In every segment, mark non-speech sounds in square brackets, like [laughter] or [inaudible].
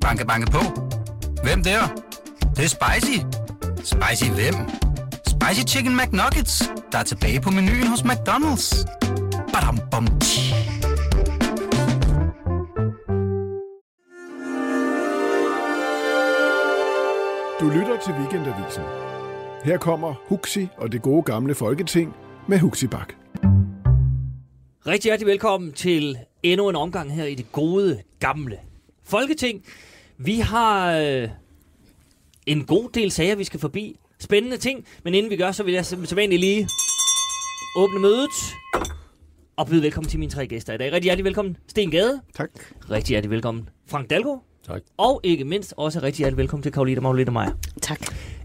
Banke, banke på. Hvem der? Det, det er spicy. Spicy hvem? Spicy Chicken McNuggets, der er tilbage på menuen hos McDonald's. Badum, bom, tji. Du lytter til Weekendavisen. Her kommer Huxi og det gode gamle folketing med Huxi Bak. Rigtig hjertelig velkommen til endnu en omgang her i det gode, gamle Folketing. Vi har øh, en god del sager, vi skal forbi. Spændende ting, men inden vi gør, så vil jeg som sædvanligt lige åbne mødet og byde velkommen til mine tre gæster i dag. Rigtig hjertelig velkommen, Sten Gade. Tak. Rigtig hjertelig velkommen, Frank Dalgaard. Tak. Og ikke mindst også rigtig hjertelig velkommen til Karolina Maglita Meyer. Tak.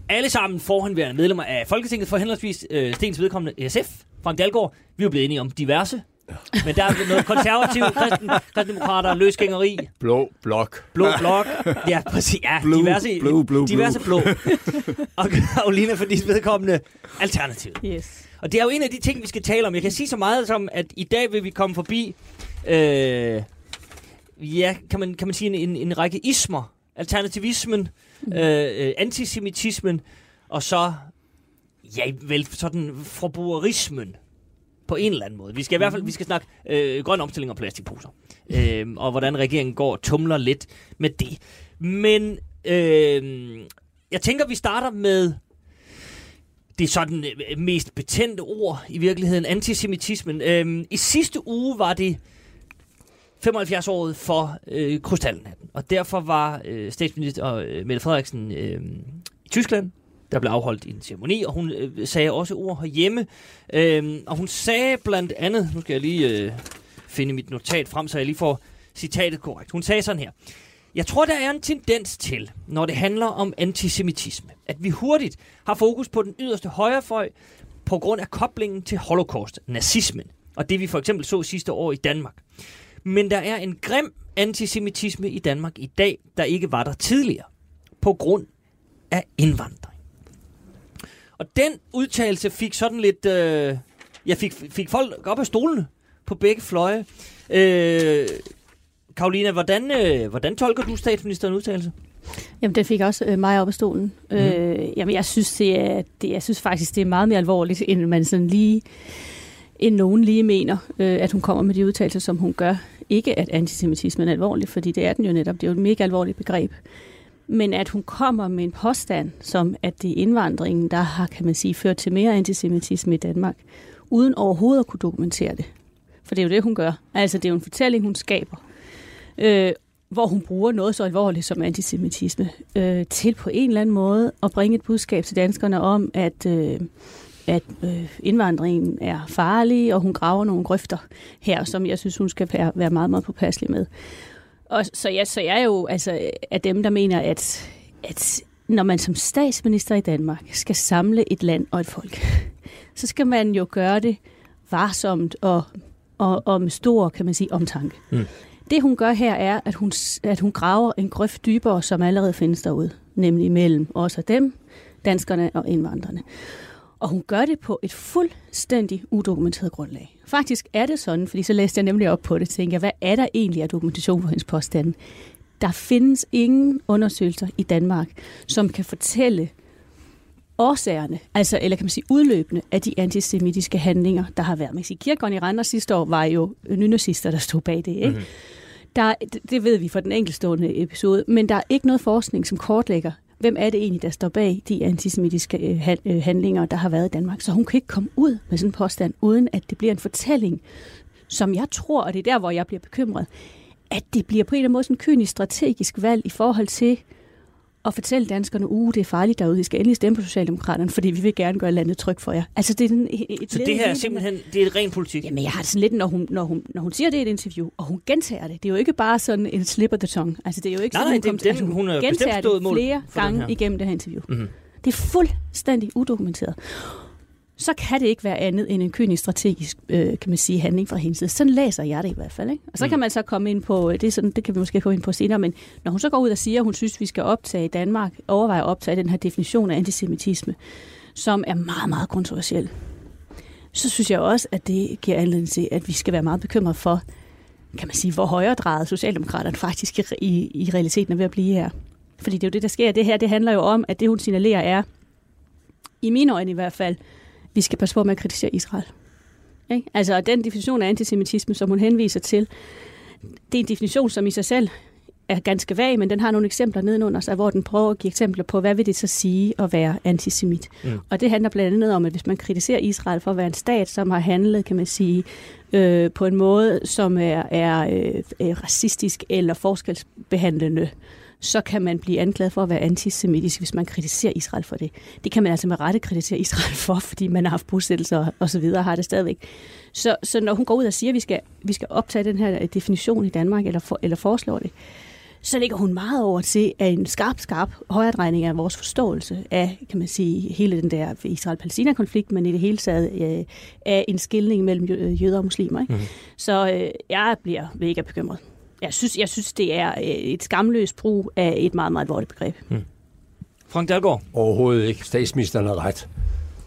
Alle sammen forhenværende medlemmer af Folketinget for henholdsvis øh, Stens vedkommende SF, Frank Dalgaard. Vi er blevet enige om diverse. Men der er noget konservativt, kristen, kristendemokrater, løsgængeri, Blå blok. blå blok. Ja, præcis. Ja, Blue, diverse, blue, blue, diverse blå. og Karolina for de vedkommende alternativ. Yes. Og det er jo en af de ting, vi skal tale om. Jeg kan sige så meget som, at i dag vil vi komme forbi, øh, ja, kan man, kan man sige, en, en, en række ismer. Alternativismen, øh, øh, antisemitismen, og så, ja, vel sådan forbrugerismen på en eller anden måde. Vi skal i hvert fald vi skal snakke øh, grøn omstilling og plastikposer. Øh, og hvordan regeringen går og tumler lidt med det. Men øh, jeg tænker, vi starter med det sådan øh, mest betændte ord i virkeligheden, antisemitismen. Øh, I sidste uge var det 75-året for øh, krystallen, og derfor var øh, statsminister øh, Mette Frederiksen øh, i Tyskland. Der blev afholdt en ceremoni, og hun øh, sagde også ord herhjemme. Øh, og hun sagde blandt andet, nu skal jeg lige øh, finde mit notat frem, så jeg lige får citatet korrekt. Hun sagde sådan her. Jeg tror, der er en tendens til, når det handler om antisemitisme, at vi hurtigt har fokus på den yderste højrefløj på grund af koblingen til holocaust, nazismen, og det vi for eksempel så sidste år i Danmark. Men der er en grim antisemitisme i Danmark i dag, der ikke var der tidligere, på grund af indvandring. Og den udtalelse fik sådan lidt... Øh, jeg fik, fik folk op af stolene på begge fløje. Øh, Karolina, hvordan, øh, hvordan tolker du statsministerens udtalelse? Jamen, det fik også øh, mig op af stolen. Mm. Øh, jamen, jeg synes, det er, det, jeg synes faktisk, det er meget mere alvorligt, end man sådan lige end nogen lige mener, øh, at hun kommer med de udtalelser, som hun gør. Ikke at antisemitismen er alvorlig, fordi det er den jo netop. Det er jo et mega alvorligt begreb. Men at hun kommer med en påstand, som at det er indvandringen, der har, kan man sige, ført til mere antisemitisme i Danmark, uden overhovedet at kunne dokumentere det. For det er jo det, hun gør. Altså, det er jo en fortælling, hun skaber. Øh, hvor hun bruger noget så alvorligt som antisemitisme, øh, til på en eller anden måde at bringe et budskab til danskerne om, at, øh, at øh, indvandringen er farlig, og hun graver nogle grøfter her, som jeg synes, hun skal være, være meget, meget påpasselig med. Og, så, jeg, så jeg er jo altså, af dem, der mener, at, at når man som statsminister i Danmark skal samle et land og et folk, [laughs] så skal man jo gøre det varsomt og, og, og med stor, kan man sige, omtanke. Mm. Det hun gør her er, at hun, at hun graver en grøft dybere, som allerede findes derude, nemlig mellem os og dem, danskerne og indvandrerne. Og hun gør det på et fuldstændig udokumenteret grundlag. Faktisk er det sådan, fordi så læste jeg nemlig op på det, tænkte jeg, hvad er der egentlig af dokumentation for hendes påstande? Der findes ingen undersøgelser i Danmark, som kan fortælle årsagerne, altså, eller kan man sige udløbende, af de antisemitiske handlinger, der har været. Man kan sige, Kirkegaard i Randers sidste år var jo nynazister, der stod bag det. Ikke? Mm-hmm. Der, det ved vi fra den enkeltstående episode, men der er ikke noget forskning, som kortlægger, hvem er det egentlig, der står bag de antisemitiske øh, øh, handlinger, der har været i Danmark. Så hun kan ikke komme ud med sådan en påstand, uden at det bliver en fortælling, som jeg tror, og det er der, hvor jeg bliver bekymret, at det bliver på en eller anden måde sådan en kynisk strategisk valg i forhold til at fortælle danskerne, uh, det er farligt derude, I skal endelig stemme på Socialdemokraterne, fordi vi vil gerne gøre landet trygt for jer. Altså, det er den, et Så det her er simpelthen det er ren politik. Jamen, jeg har det sådan lidt, når hun, når, hun, når hun siger det i et interview, og hun gentager det. Det er jo ikke bare sådan en slip of the tongue. Altså, det er jo ikke Nej, sådan, nej, hun, det- kom, den- altså, hun er gentager det flere gange igennem det her interview. Mhm. Det er fuldstændig udokumenteret. Så kan det ikke være andet end en kynisk strategisk, øh, kan man sige, handling fra hendes side. Sådan læser jeg det i hvert fald. Ikke? Og så Mm. kan man så komme ind på, det, er sådan, det kan vi måske gå ind på senere, men når hun så går ud og siger, at hun synes, at vi skal optage i Danmark, overveje at optage den her definition af antisemitisme, som er meget, meget kontroversiel, så synes jeg også, at det giver anledning til, at vi skal være meget bekymret for, kan man sige, hvor højredrejet Socialdemokraterne faktisk i, i, i realiteten er ved at blive her. Fordi det er jo det, der sker. Det her, det handler jo om, at det, hun signalerer, er, i mine øjne i hvert fald, vi skal passe på med at kritisere Israel. Ikke? Altså, den definition af antisemitisme, som hun henviser til, det er en definition, som i sig selv er ganske vag, men den har nogle eksempler nedenunder sig, hvor den prøver at give eksempler på, hvad vil det så sige at være antisemit. Mm. Og det handler blandt andet om, at hvis man kritiserer Israel for at være en stat, som har handlet, kan man sige, øh, på en måde, som er, er øh, racistisk eller forskelsbehandlende, så kan man blive anklaget for at være antisemitisk, hvis man kritiserer Israel for det. Det kan man altså med rette kritisere Israel for, fordi man har haft bosættelser og så videre, har det stadigvæk. Så, så når hun går ud og siger, at vi skal, vi skal optage den her definition i Danmark, eller, for, eller foreslår det, så ligger hun meget over til at en skarp, skarp højredrejning af vores forståelse af, kan man sige, hele den der Israel-Palæstina-konflikt, men i det hele taget øh, af en skilning mellem jøder og muslimer. Ikke? Mm-hmm. Så øh, jeg bliver mega bekymret. Jeg synes, jeg synes, det er øh, et skamløst brug af et meget, meget alvorligt begreb. Mm. Frank Dahlgaard? Overhovedet ikke. Statsministeren har ret.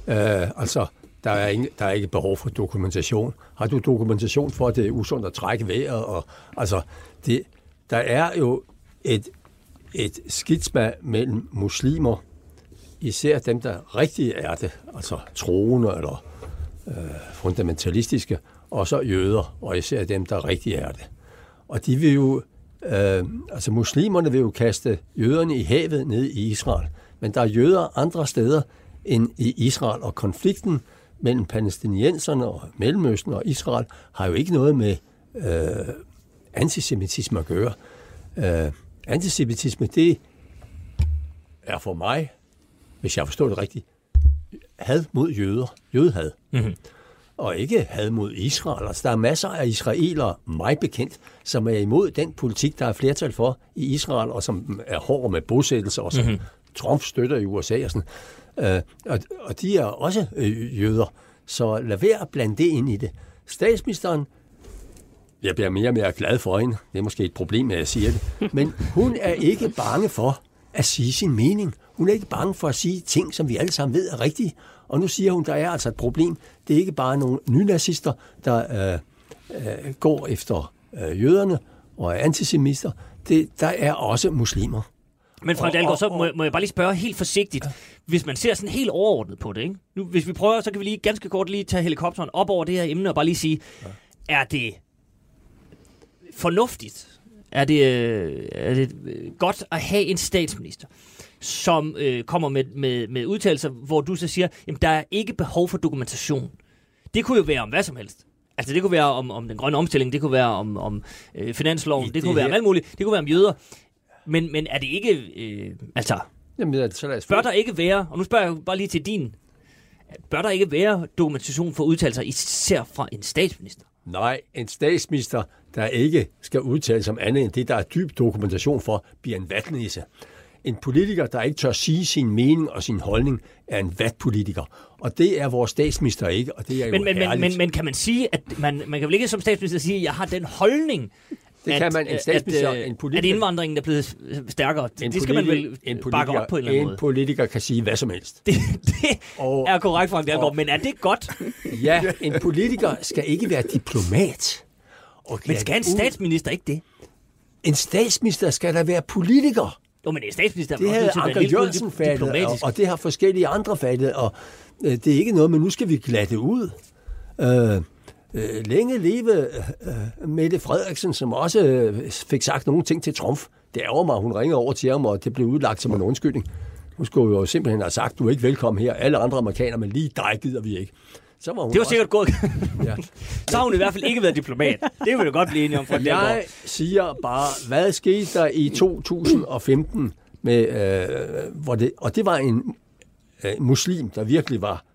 Uh, altså, der er, ingen, der er ikke behov for dokumentation. Har du dokumentation for, at det er usundt at trække vejret? Og, altså, det, der er jo et, et skitsma mellem muslimer, især dem, der rigtig er det, altså troende eller øh, fundamentalistiske, og så jøder, og især dem, der rigtig er det. Og de vil jo, øh, altså muslimerne vil jo kaste jøderne i havet ned i Israel, men der er jøder andre steder end i Israel, og konflikten mellem palæstinenserne og Mellemøsten og Israel har jo ikke noget med øh, antisemitisme at gøre. Øh, antisemitisme, det er for mig, hvis jeg forstår det rigtigt, had mod jøder, jødehad. Mm-hmm. Og ikke had mod Israel. Altså, der er masser af israelere, mig bekendt, som er imod den politik, der er flertal for i Israel, og som er hård med bosættelser, og som mm-hmm. Trump støtter i USA og sådan. Øh, og, og de er også øh, jøder. Så lad være at blande det ind i det. Statsministeren jeg bliver mere og mere glad for hende. Det er måske et problem, at jeg siger det. Men hun er ikke bange for at sige sin mening. Hun er ikke bange for at sige ting, som vi alle sammen ved er rigtige. Og nu siger hun, der er altså et problem. Det er ikke bare nogle nynazister, der øh, øh, går efter øh, jøderne og er antisemister. Det, der er også muslimer. Men fra Dalgaard, så må, må jeg bare lige spørge helt forsigtigt. Hvis man ser sådan helt overordnet på det, ikke? Nu, hvis vi prøver, så kan vi lige ganske kort lige tage helikopteren op over det her emne og bare lige sige, er det fornuftigt? Er det, øh, er det øh, godt at have en statsminister, som øh, kommer med, med, med udtalelser, hvor du så siger, at der er ikke behov for dokumentation? Det kunne jo være om hvad som helst. Altså det kunne være om, om den grønne omstilling, det kunne være om, om øh, finansloven, det, det kunne være om alt muligt, det kunne være om jøder. Men, men er det ikke, øh, altså, Jamen, så lad os bør der ikke være, og nu spørger jeg bare lige til din, bør der ikke være dokumentation for udtalelser, især fra en statsminister? Nej, en statsminister, der ikke skal udtale sig om andet end det, der er dyb dokumentation for, bliver en vatnisse. En politiker, der ikke tør sige sin mening og sin holdning, er en vatpolitiker. Og det er vores statsminister ikke, og det er jo men, men, men, men, men kan man sige, at man, man kan vel ikke som statsminister sige, at jeg har den holdning, det at, kan man. En statsminister, at, en politiker, at indvandringen er blevet stærkere. En det skal man vel en bakke op på en eller anden måde. En politiker kan sige hvad som helst. Det, det og, er korrekt, Frank Dalgaard, men er det godt? Ja, en politiker skal ikke være diplomat. Og men skal en statsminister ikke det? En statsminister skal da være politiker. Jo, men en statsminister det har Anker Jørgensen fattet, og, og det har forskellige andre fattet, og øh, det er ikke noget, men nu skal vi glatte ud. Øh, øh, længe leve øh, Mette Frederiksen, som også øh, fik sagt nogle ting til Trump. Det ærger mig, hun ringer over til ham, og det blev udlagt som en undskyldning. Hun skulle jo simpelthen have sagt, du er ikke velkommen her. Alle andre amerikanere, men lige dig gider vi ikke. Så var hun det var også... sikkert gået. [laughs] ja. Så har hun i hvert fald ikke været diplomat. Det vil du godt blive enige om. For jeg siger bare, hvad skete der i 2015? Med, øh, hvor det, og det var en øh, muslim, der virkelig var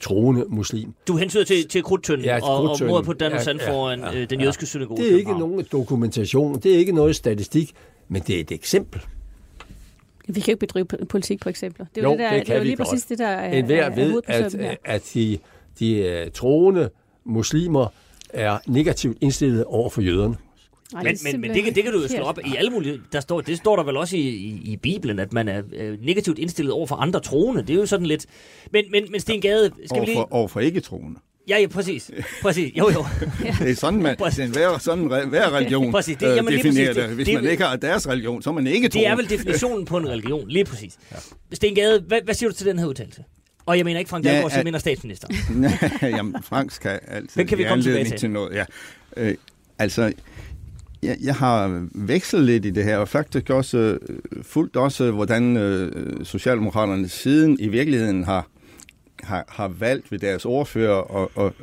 troende muslim. Du hensyder til, til krudtønden ja, og, og mordet på Dan ja, Sand foran ja, ja, øh, den jødiske ja. synagoge. Det er ikke nogen dokumentation, det er ikke noget statistik, men det er et eksempel. Vi kan ikke bedrive politik på eksempler. Det er jo, det, der, det, kan det er lige godt. præcis det, der er, en hver ved, at, at de, de uh, troende muslimer er negativt indstillet over for jøderne. Nej, men, men, men det, kan, det kan du jo slå op i alle mulige... Der står, det står der vel også i, i, i Bibelen, at man er øh, negativt indstillet over for andre troende. Det er jo sådan lidt... Men, men, men Sten Gade... Skal over, vi lige... for, over for ikke troende. Ja, ja, præcis. Præcis. Jo, jo. [laughs] Det er sådan, man, er hver, sådan, hver religion [laughs] Præcis. Det- øh, jamen, definerer præcis. det. Det- Hvis det- man ikke har deres religion, så er man ikke Det er troende. vel definitionen på en [laughs] religion, lige præcis. Ja. Sten Gade, hvad, hvad siger du til den her udtalelse? Og jeg mener ikke Frank Ja, Dalgaard, ja, jeg at- mener statsminister. [laughs] Jamen, Frank skal altid Den kan vi komme tilbage anledning til. noget. Ja. Øh, altså, jeg, jeg har vekslet lidt i det her, og faktisk også øh, fulgt også, hvordan øh, Socialdemokraterne siden i virkeligheden har, har, har valgt ved deres ordfører og, og,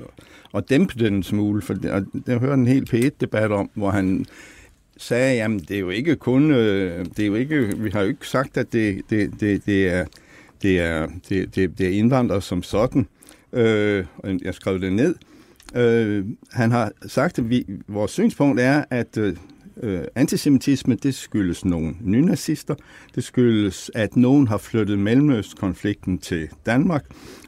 og dæmpe den en smule. For det, og jeg hørte en helt P1-debat om, hvor han sagde, jamen det er jo ikke kun, øh, det er jo ikke, vi har jo ikke sagt, at det, det, det, det er det er, det, det, det er indvandrere som sådan. Øh, og jeg skrev det ned. Øh, han har sagt, at vi, vores synspunkt er, at øh, øh, antisemitisme, det skyldes nogle nynazister. Det skyldes, at nogen har flyttet Mellemøstkonflikten til Danmark.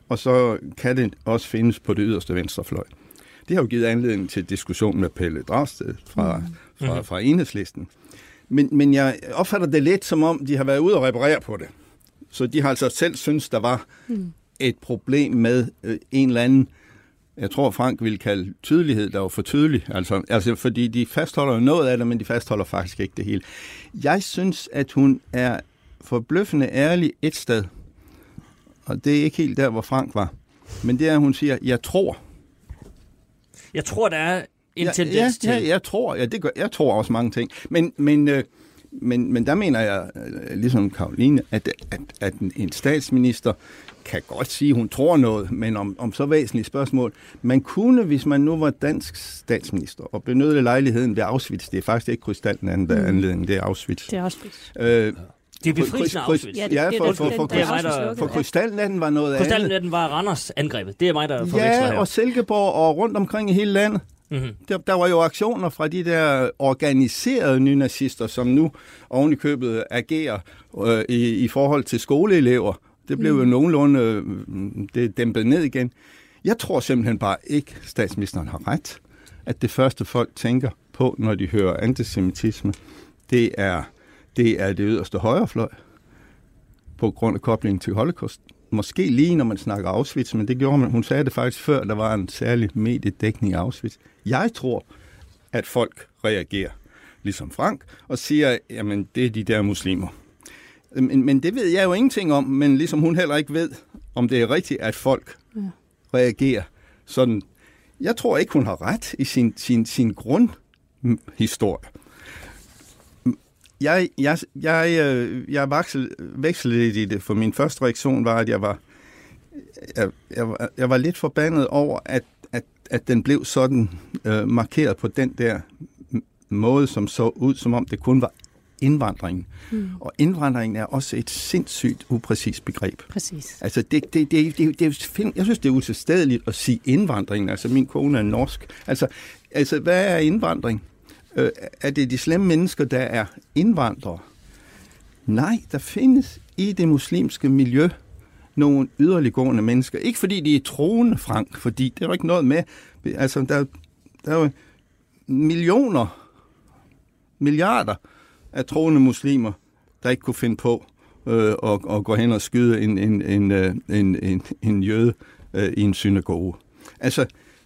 Og så kan det også findes på det yderste venstrefløj. Det har jo givet anledning til diskussion med Pelle Dragsted fra, fra, fra Enhedslisten. Men, men jeg opfatter det lidt som om, de har været ude og reparere på det. Så de har altså selv synes, der var mm. et problem med øh, en eller anden, jeg tror Frank ville kalde tydelighed, der var for tydelig. Altså, altså fordi de fastholder jo noget af det, men de fastholder faktisk ikke det hele. Jeg synes, at hun er forbløffende ærlig et sted. Og det er ikke helt der, hvor Frank var. Men det er, at hun siger, jeg tror. Jeg tror, der er en ja, tendens ja, til... Ja, jeg tror, ja, det gør, jeg tror også mange ting. Men, men, øh, men, men der mener jeg, øh, ligesom Karoline, at, at, at en statsminister kan godt sige, at hun tror noget, men om, om så væsentlige spørgsmål. Man kunne, hvis man nu var dansk statsminister, og benyttede lejligheden ved Auschwitz, det er faktisk ikke krystallen, der er anledning, det er Auschwitz. Det er også Øh, Det er befrielsen af Auschwitz. Ja, det- Ja, for, for, for, for, for, krystalnatten var noget andet. Krystalnatten var Randers angrebet. Det er mig, der forveksler Ja, her. og Silkeborg og rundt omkring i hele landet. Mhm. Der, der var jo aktioner fra de der organiserede nynazister, som nu oven i købet agerer øh, i, i forhold til skoleelever. Det blev mm. jo nogenlunde øh, det dæmpet ned igen. Jeg tror simpelthen bare ikke, statsministeren har ret, at det første folk tænker på, når de hører antisemitisme, det er det, er det yderste højrefløj på grund af koblingen til Holocaust. Måske lige, når man snakker Auschwitz, men det gjorde man. Hun sagde det faktisk før, der var en særlig mediedækning af Auschwitz. Jeg tror, at folk reagerer ligesom Frank og siger, jamen det er de der muslimer. Men, men det ved jeg jo ingenting om, men ligesom hun heller ikke ved, om det er rigtigt, at folk ja. reagerer sådan. Jeg tror ikke, hun har ret i sin, sin, sin grundhistorie. Jeg, jeg, jeg, øh, jeg vaksel, vekslede lidt i det, for min første reaktion var, at jeg var, jeg, jeg, var, jeg var lidt forbandet over, at, at, at den blev sådan øh, markeret på den der måde, som så ud, som om det kun var indvandringen. Mm. Og indvandringen er også et sindssygt upræcist begreb. Præcis. Altså, det, det, det, det, det, det, jeg synes, det er utilstedeligt at sige indvandring. Altså, min kone er norsk. Altså, altså hvad er indvandring? Øh, er det de slemme mennesker, der er indvandrere? Nej, der findes i det muslimske miljø nogle yderliggående mennesker. Ikke fordi de er troende, Frank, fordi det er jo ikke noget med. Altså, der, der er jo millioner, milliarder af troende muslimer, der ikke kunne finde på øh, at, at gå hen og skyde en, en, en, øh, en, en, en jøde øh, i en synagoge. Altså,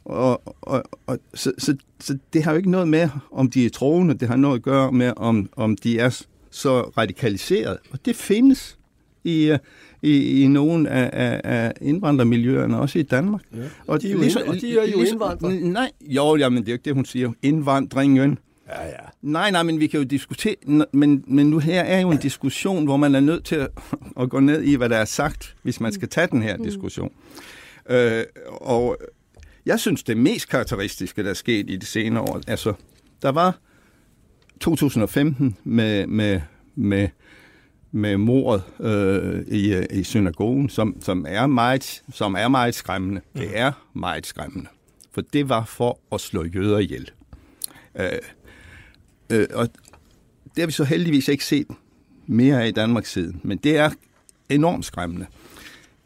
og, og, og, så, så, så det har jo ikke noget med, om de er troende, det har noget at gøre med, om, om de er så radikaliseret. Og det findes i, øh, i, i nogle af, af, af indvandrermiljøerne, også i Danmark. Ja. Og de er jo ind- og de er jo indvandrere. Nej, jo, jamen, det er jo ikke det, hun siger. Indvandringen. Ja, ja. Nej, nej, men vi kan jo diskutere, men, men nu her er jo en diskussion, hvor man er nødt til at, at gå ned i, hvad der er sagt, hvis man skal tage den her diskussion. Øh, og jeg synes, det mest karakteristiske, der er sket i de senere år, altså, der var 2015 med, med, med, med mordet øh, i, øh, i synagogen, som, som, er meget, som er meget skræmmende. Det er meget skræmmende. For det var for at slå jøder ihjel. Øh, øh, og det har vi så heldigvis ikke set mere af i Danmark siden. Men det er enormt skræmmende.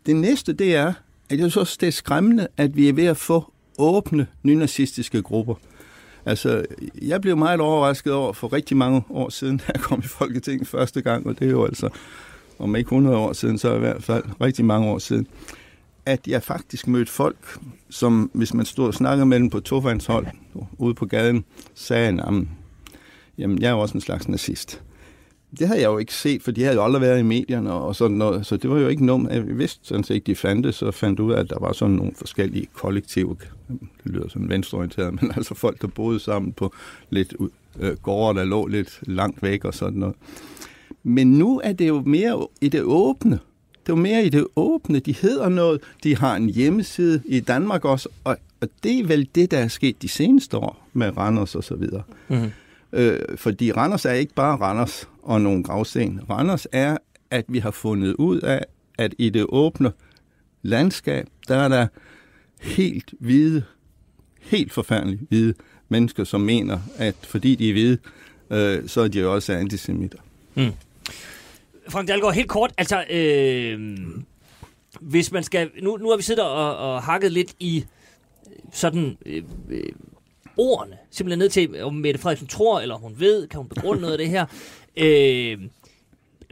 Det næste, det er, at jeg synes, det er skræmmende, at vi er ved at få åbne nynazistiske grupper. Altså, jeg blev meget overrasket over for rigtig mange år siden, [laughs] da jeg kom i Folketinget første gang, og det er jo altså, om ikke 100 år siden, så i hvert fald rigtig mange år siden, at jeg faktisk mødte folk, som hvis man stod og snakkede med dem på tovandshold ude på gaden, sagde, jamen, jamen jeg er også en slags nazist. Det havde jeg jo ikke set, for de havde jo aldrig været i medierne og sådan noget, så det var jo ikke noget, jeg vidste sådan set de fandt det, så fandt ud af, at der var sådan nogle forskellige kollektive, det lyder sådan venstreorienteret, men [laughs] altså folk, der boede sammen på lidt øh, gårde, der lå lidt langt væk og sådan noget. Men nu er det jo mere i det åbne. Det er jo mere i det åbne. De hedder noget. De har en hjemmeside i Danmark også. Og, og det er vel det, der er sket de seneste år med Randers og så videre. Mm-hmm. Øh, fordi Randers er ikke bare Randers og nogle gravsten. Randers er, at vi har fundet ud af, at i det åbne landskab, der er der helt hvide, helt forfærdeligt hvide mennesker, som mener, at fordi de er hvide, øh, så er de også antisemitter. Mm. Frank Dahlgaard, helt kort, altså, øh, hvis man skal, nu, nu har vi siddet og, og hakket lidt i sådan øh, øh, ordene, simpelthen ned til, om Mette Frederiksen tror, eller hun ved, kan hun begrunde noget af det her. Øh,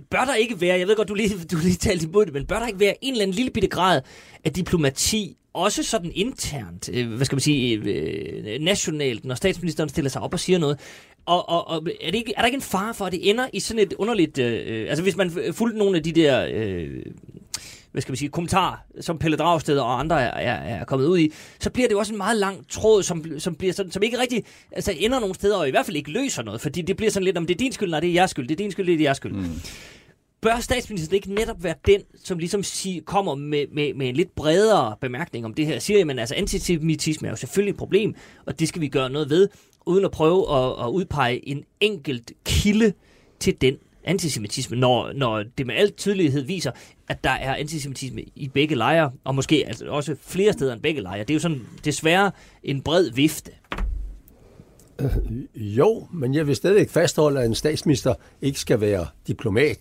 bør der ikke være, jeg ved godt, du lige, du lige talte imod det, men bør der ikke være en eller anden lille bitte grad af diplomati, også sådan internt, øh, hvad skal man sige, øh, nationalt, når statsministeren stiller sig op og siger noget, og, og, og er, det ikke, er der ikke en fare for, at det ender i sådan et underligt... Øh, øh altså hvis man fulgte nogle af de der... Øh, hvad skal man sige, kommentarer, som Pelle Dragsted og andre er, er, er kommet ud i, så bliver det jo også en meget lang tråd, som, som, bliver sådan, som ikke rigtig altså ender nogen steder, og i hvert fald ikke løser noget, fordi det bliver sådan lidt, om det er din skyld, nej, det er jeres skyld, det er din skyld, det er jeres skyld. Mm. Bør statsministeren ikke netop være den, som ligesom sig, kommer med, med, med en lidt bredere bemærkning om det her? Siger man, altså antisemitisme er jo selvfølgelig et problem, og det skal vi gøre noget ved uden at prøve at, at udpege en enkelt kilde til den antisemitisme, når, når det med al tydelighed viser, at der er antisemitisme i begge lejre, og måske altså også flere steder end begge lejre. Det er jo sådan desværre en bred vifte. Øh, jo, men jeg vil stadig fastholde, at en statsminister ikke skal være diplomat,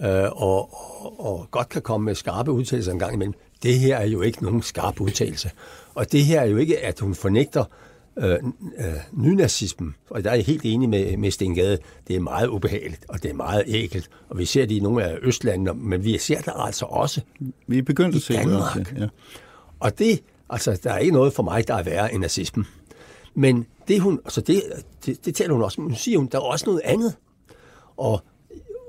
øh, og, og, og godt kan komme med skarpe udtalelser en gang imellem. Det her er jo ikke nogen skarp udtalelse. Og det her er jo ikke, at hun fornægter øh, øh, nynazismen, og der er jeg helt enig med, med Stengade, det er meget ubehageligt, og det er meget ægelt, og vi ser det i nogle af Østlandene, men vi ser det altså også Vi er begyndt at se Danmark. det også, ja. Og det, altså, der er ikke noget for mig, der er værre end nazismen. Men det, hun, altså det, det, det taler hun også, men hun siger hun, der er også noget andet. Og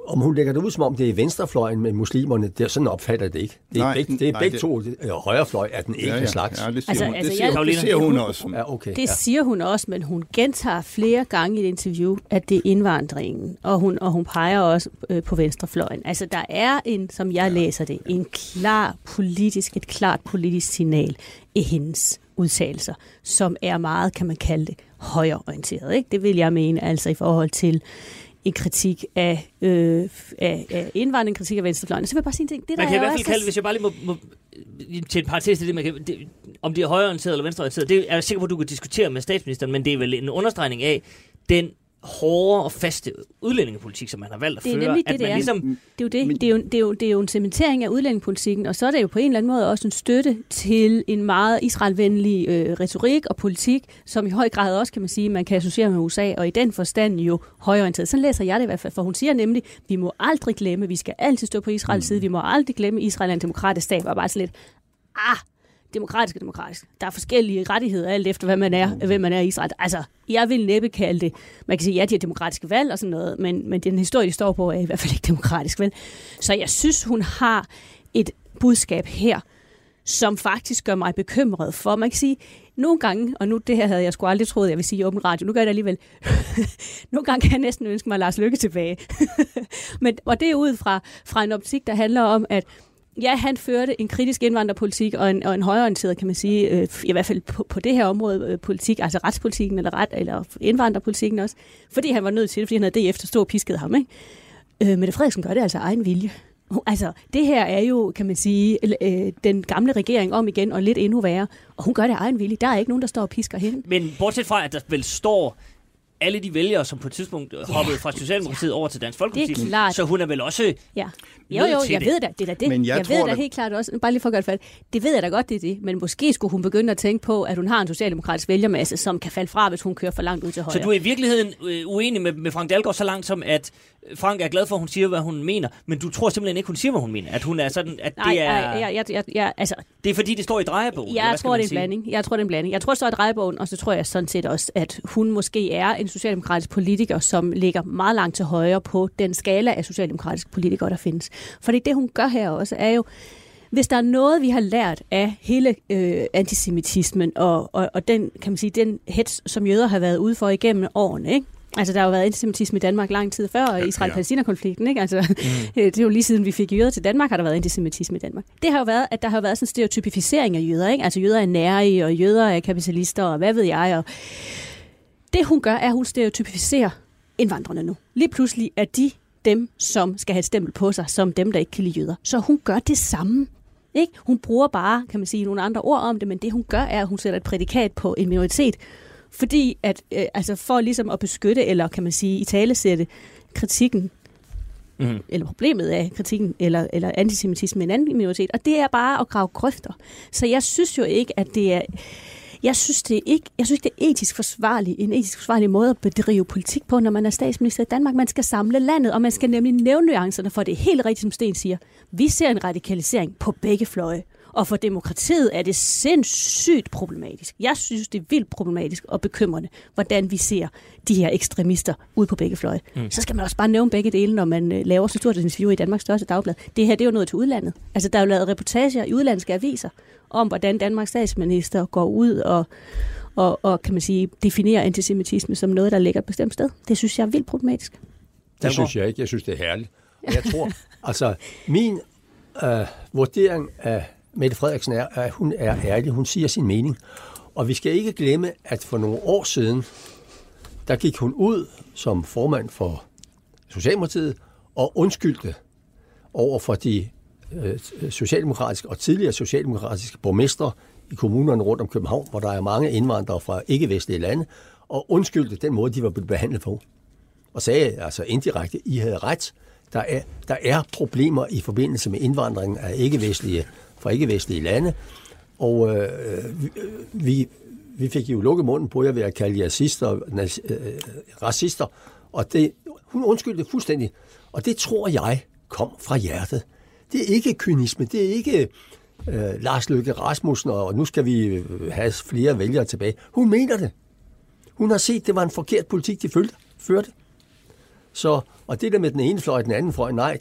om hun lægger det ud, som om det er venstrefløjen med muslimerne, det er sådan opfatter det ikke. Det er, nej, begge, det er nej, begge det... to. Ja, højrefløj er den enkelte ja, ja, slags. Ja, det siger, altså, hun, altså, det siger, jeg, det siger hun også. Ja, okay, det ja. siger hun også, men hun gentager flere gange i et interview, at det er indvandringen, og hun, og hun peger også øh, på venstrefløjen. Altså, der er en, som jeg læser det, en klar politisk, et klart politisk signal i hendes udtalelser, som er meget, kan man kalde det, højreorienteret. Ikke? Det vil jeg mene, altså i forhold til en kritik af, øh, af, af indvandring, en kritik af venstrefløjen. Så vil jeg bare sige en ting. Det, man der kan i hvert fald kalde, hvis jeg bare lige må, må til en parentes til det, man kan, det, om det er højreorienteret eller venstreorienteret, det er jeg sikker på, at du kan diskutere med statsministeren, men det er vel en understregning af den hårde og faste udlændingepolitik, som man har valgt at det er føre. Det, at man det, ligesom... det er jo det. Det er jo, det, er jo, det er jo en cementering af udlændingepolitikken, og så er det jo på en eller anden måde også en støtte til en meget israelvenlig øh, retorik og politik, som i høj grad også, kan man sige, man kan associere med USA, og i den forstand jo højorienteret. Sådan læser jeg det i hvert fald, for hun siger nemlig, vi må aldrig glemme, vi skal altid stå på Israels side, vi må aldrig glemme, Israel er en demokratisk stat, og bare så lidt, ah, demokratisk og demokratisk. Der er forskellige rettigheder, alt efter hvad man er, mm. hvem man er i Israel. Altså, jeg vil næppe kalde det, man kan sige, ja, de har demokratiske valg og sådan noget, men, men den historie, de står på, er i hvert fald ikke demokratisk, vel? Så jeg synes, hun har et budskab her, som faktisk gør mig bekymret for. Man kan sige, nogle gange, og nu det her havde jeg sgu aldrig troet, jeg vil sige i åben radio, nu gør jeg det alligevel. [laughs] nogle gange kan jeg næsten ønske mig Lars Lykke tilbage. [laughs] Men, og det er ud fra, fra en optik, der handler om, at ja, han førte en kritisk indvandrerpolitik og en, og en højorienteret, kan man sige, øh, i hvert fald på, på det her område, øh, politik, altså retspolitikken eller, ret, eller indvandrerpolitikken også, fordi han var nødt til det, fordi han havde DF, der stod og piskede ham. Ikke? Øh, Mette Frederiksen gør det altså egen vilje. Altså, det her er jo, kan man sige, øh, den gamle regering om igen, og lidt endnu værre. Og hun gør det egen vilje. Der er ikke nogen, der står og pisker hende. Men bortset fra, at der vel står alle de vælgere, som på et tidspunkt yeah. hoppede fra Socialdemokratiet over til Dansk Folkeparti. Det er klart. Så hun er vel også Ja. Jo, jo, til jeg det. ved da, det er da det. Men jeg jeg tror ved da da- helt klart også, bare lige for at gøre det færdigt, det ved jeg da godt, det er det, men måske skulle hun begynde at tænke på, at hun har en socialdemokratisk vælgermasse, som kan falde fra, hvis hun kører for langt ud til højre. Så du er i virkeligheden øh, uenig med, med Frank Dahlgaard så langt som, at Frank er glad for, at hun siger, hvad hun mener, men du tror simpelthen ikke, hun siger, hvad hun mener. At hun er sådan, at Nej, det er, nej, jeg, jeg, jeg, jeg, altså, det er fordi, det står i drejebogen. jeg skal tror, det er en sige? blanding. Jeg tror, det er en blanding. Jeg tror, det står i drejebogen, og så tror jeg sådan set også, at hun måske er en socialdemokratisk politiker, som ligger meget langt til højre på den skala af socialdemokratiske politikere, der findes. Fordi det, hun gør her også, er jo, hvis der er noget, vi har lært af hele øh, antisemitismen og, og, og den, kan man sige, den hets, som jøder har været ude for igennem årene, ikke? Altså, der har jo været antisemitisme i Danmark lang tid før Israel-Palæstina-konflikten, ikke? Altså, mm. [laughs] det er jo lige siden vi fik jøder til Danmark, har der været antisemitisme i Danmark. Det har jo været, at der har været sådan en stereotypificering af jøder, ikke? Altså, jøder er nære, og jøder er kapitalister, og hvad ved jeg, og det hun gør, er, at hun stereotypificerer indvandrerne nu. Lige pludselig er de dem, som skal have et stempel på sig, som dem, der ikke kan lide jøder. Så hun gør det samme. Ikke? Hun bruger bare, kan man sige, nogle andre ord om det, men det hun gør, er, at hun sætter et prædikat på en minoritet, fordi at, øh, altså for ligesom at beskytte, eller kan man sige, i talesætte kritikken, Mhm. eller problemet af kritikken, eller, eller antisemitisme i en anden minoritet. Og det er bare at grave grøfter. Så jeg synes jo ikke, at det er... Jeg synes, det er ikke, jeg synes, det er etisk forsvarlig, en etisk forsvarlig måde at bedrive politik på, når man er statsminister i Danmark. Man skal samle landet, og man skal nemlig nævne nuancerne, for det er helt rigtigt, som Sten siger. Vi ser en radikalisering på begge fløje. Og for demokratiet er det sindssygt problematisk. Jeg synes, det er vildt problematisk og bekymrende, hvordan vi ser de her ekstremister ud på begge fløje. Mm. Så skal man også bare nævne begge dele, når man øh, laver så stort interview i Danmarks største dagblad. Det her det er jo noget til udlandet. Altså, der er jo lavet reportager i udlandske aviser om, hvordan Danmarks statsminister går ud og, og, og kan man sige, definerer antisemitisme som noget, der ligger et bestemt sted. Det synes jeg er vildt problematisk. Det synes jeg ikke. Jeg synes, det er herligt. Og jeg tror, [laughs] altså, min øh, vurdering af Mette Frederiksen er, at hun er ærlig. Hun siger sin mening. Og vi skal ikke glemme, at for nogle år siden, der gik hun ud som formand for Socialdemokratiet og undskyldte over for de øh, socialdemokratiske og tidligere socialdemokratiske borgmestre i kommunerne rundt om København, hvor der er mange indvandrere fra ikke-vestlige lande, og undskyldte den måde, de var blevet behandlet på og sagde altså indirekte, I havde ret. Der er, der er problemer i forbindelse med indvandringen af ikke-vestlige, fra ikke-vestlige lande, og øh, vi- vi, vi fik jo lukket munden på jer ved at kalde jer racister, nas, øh, racister, og det, hun undskyldte fuldstændig. Og det tror jeg kom fra hjertet. Det er ikke kynisme, det er ikke øh, Lars Løkke Rasmussen, og nu skal vi øh, have flere vælgere tilbage. Hun mener det. Hun har set, det var en forkert politik, de følte, førte. Så, og det der med den ene fløj og den anden fløj, nej,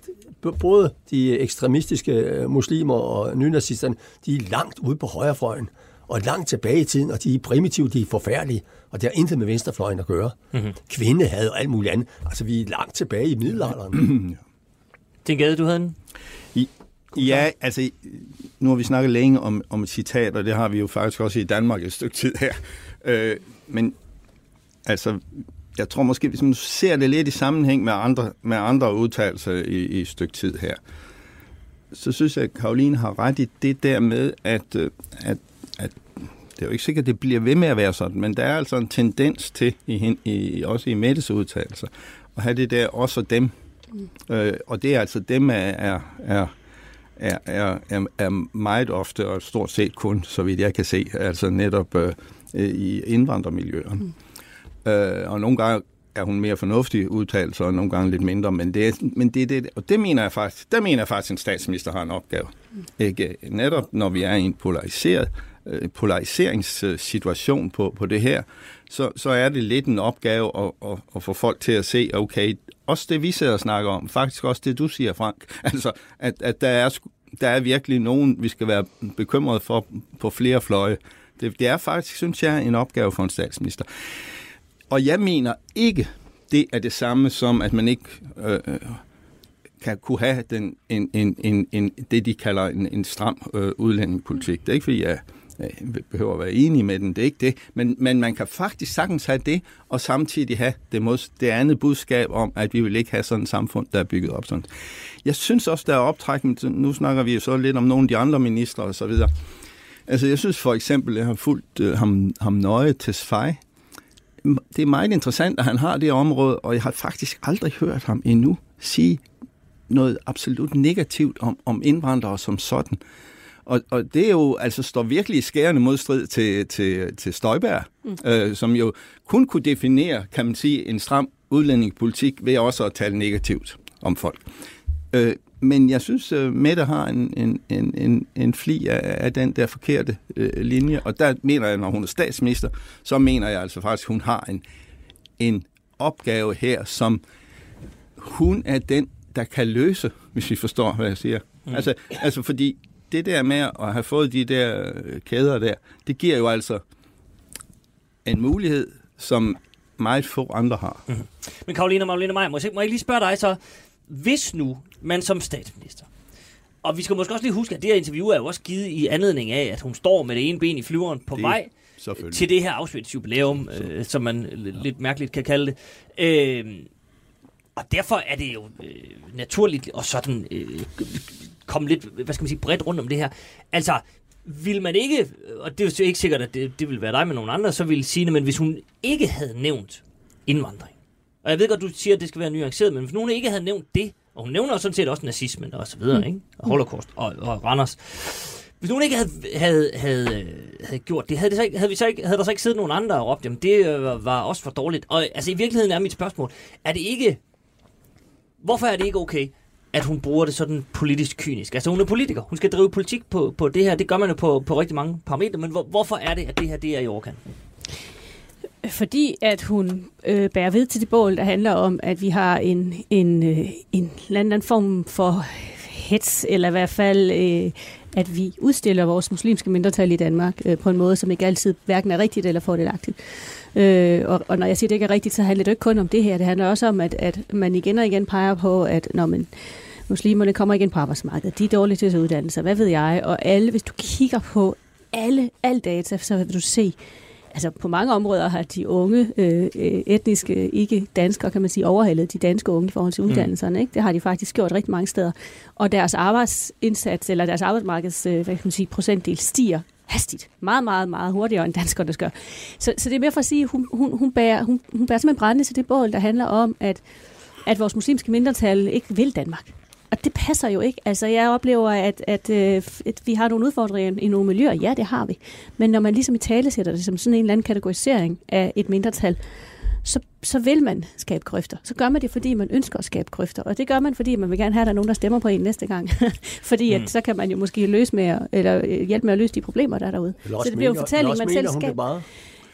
både de ekstremistiske øh, muslimer og nynazisterne, de er langt ude på højrefløjen, og langt tilbage i tiden, og de er primitive, de er forfærdelige, og det har intet med venstrefløjen at gøre. Mm-hmm. Kvinde havde og alt muligt andet. Altså, vi er langt tilbage i middelalderen. [clears throat] Den gade, du havde den? I, ja, altså, nu har vi snakket længe om, om et citat, og det har vi jo faktisk også i Danmark et stykke tid her. Øh, men altså, jeg tror måske, hvis man ser det lidt i sammenhæng med andre, med andre udtalelser i, i et stykke tid her, så synes jeg, at Karoline har ret i det der med, at, øh, at, at det er jo ikke sikkert, at det bliver ved med at være sådan, men der er altså en tendens til, i, i, også i Mettes udtalelser, at have det der også og dem. Mm. Øh, og det er altså dem, er, er, er, er, er, er, meget ofte, og stort set kun, så vidt jeg kan se, altså netop øh, i indvandrermiljøerne. Mm. Øh, og nogle gange er hun mere fornuftig udtalelse, og nogle gange lidt mindre, men det er, men det, det, og det mener jeg faktisk, der mener jeg faktisk, at en statsminister har en opgave. Ikke? Øh, netop når vi er i en polariseret, øh, polariseringssituation på, på det her, så, så er det lidt en opgave at, at, at få folk til at se, okay, også det vi sidder og snakker om, faktisk også det du siger, Frank, [laughs] altså at, at der, er, der er virkelig nogen, vi skal være bekymrede for på flere fløje. Det, det er faktisk, synes jeg, en opgave for en statsminister. Og jeg mener ikke, det er det samme som, at man ikke øh, øh, kan kunne have den, en, en, en, en, det, de kalder en, en stram øh, udlændingepolitik. Det er ikke, fordi jeg øh, behøver at være enig med den, det er ikke det. Men, men man kan faktisk sagtens have det, og samtidig have det, mod, det andet budskab om, at vi vil ikke have sådan et samfund, der er bygget op sådan. Jeg synes også, der er optrækning, nu snakker vi jo så lidt om nogle af de andre ministre og så videre. Altså, jeg synes for eksempel, jeg har fulgt øh, ham, ham nøje til det er meget interessant, at han har det område, og jeg har faktisk aldrig hørt ham endnu sige noget absolut negativt om, om indvandrere som sådan. Og, og det er jo, altså står virkelig i skærende modstrid til, til, til Støjberg, mm. øh, som jo kun kunne definere, kan man sige, en stram udlændingepolitik ved også at tale negativt om folk. Øh, men jeg synes, at øh, Mette har en, en, en, en, en fli af, af den der forkerte øh, linje, og der mener jeg, når hun er statsminister, så mener jeg altså faktisk, at hun har en, en opgave her, som hun er den, der kan løse, hvis vi forstår, hvad jeg siger. Mm. Altså, altså fordi det der med at have fået de der øh, kæder der, det giver jo altså en mulighed, som meget få andre har. Mm. Men Karoline Magdalene Maj, må jeg, må jeg lige spørge dig så, hvis nu man som statsminister, og vi skal måske også lige huske, at det her interview er jo også givet i anledning af, at hun står med det ene ben i flyveren på det, vej til det her Auschwitz-jubilæum, øh, som man lidt mærkeligt kan kalde det. Øh, og derfor er det jo øh, naturligt at sådan øh, komme lidt, hvad skal man sige, bredt rundt om det her. Altså, vil man ikke, og det er jo ikke sikkert, at det, det vil være dig med nogen andre, så vil sige, men hvis hun ikke havde nævnt indvandring, og jeg ved godt, du siger, at det skal være nuanceret, men hvis nogen ikke havde nævnt det, og hun nævner sådan set også nazismen og så videre, mm. ikke? og holocaust og, og Randers, hvis nogen ikke havde, havde, havde, havde gjort det, havde, det så ikke, havde, vi så ikke, havde der så ikke siddet nogen andre og råbt, jamen det øh, var også for dårligt. Og altså i virkeligheden er mit spørgsmål, er det ikke, hvorfor er det ikke okay, at hun bruger det sådan politisk kynisk. Altså hun er politiker. Hun skal drive politik på, på det her. Det gør man jo på, på rigtig mange parametre. Men hvor, hvorfor er det, at det her det er i overkanten? Fordi at hun øh, bærer ved til det bål, der handler om, at vi har en, en, øh, en eller anden form for hets, eller i hvert fald, øh, at vi udstiller vores muslimske mindretal i Danmark øh, på en måde, som ikke altid hverken er rigtigt eller fordelagtigt. Øh, og, og når jeg siger, at det ikke er rigtigt, så handler det ikke kun om det her. Det handler også om, at, at man igen og igen peger på, at når man muslimerne kommer igen på arbejdsmarkedet, de er dårlige til at uddanne sig, hvad ved jeg, og alle, hvis du kigger på alle, alle data, så vil du se, altså på mange områder har de unge øh, etniske ikke-danskere, kan man sige, overhalet de danske unge i forhold til mm. uddannelserne. Ikke? Det har de faktisk gjort rigtig mange steder. Og deres arbejdsindsats, eller deres arbejdsmarkeds øh, hvad kan man sige, procentdel stiger hastigt. Meget, meget, meget hurtigere end danskerne gør. Så, så det er mere for at sige, at hun, hun, hun, bærer, hun, hun bærer simpelthen brændende til det bål, der handler om, at, at vores muslimske mindretal ikke vil Danmark. Og det passer jo ikke. Altså, jeg oplever, at, at, øh, at vi har nogle udfordringer i nogle miljøer. Ja, det har vi. Men når man ligesom i tale sætter det som sådan en eller anden kategorisering af et mindretal, så, så vil man skabe krøfter. Så gør man det, fordi man ønsker at skabe krøfter. Og det gør man, fordi man vil gerne have, at der er nogen, der stemmer på en næste gang. [laughs] fordi at, mm. så kan man jo måske løse med, eller øh, hjælpe med at løse de problemer, der er derude. Så det bliver jo en fortælling, man selv skaber.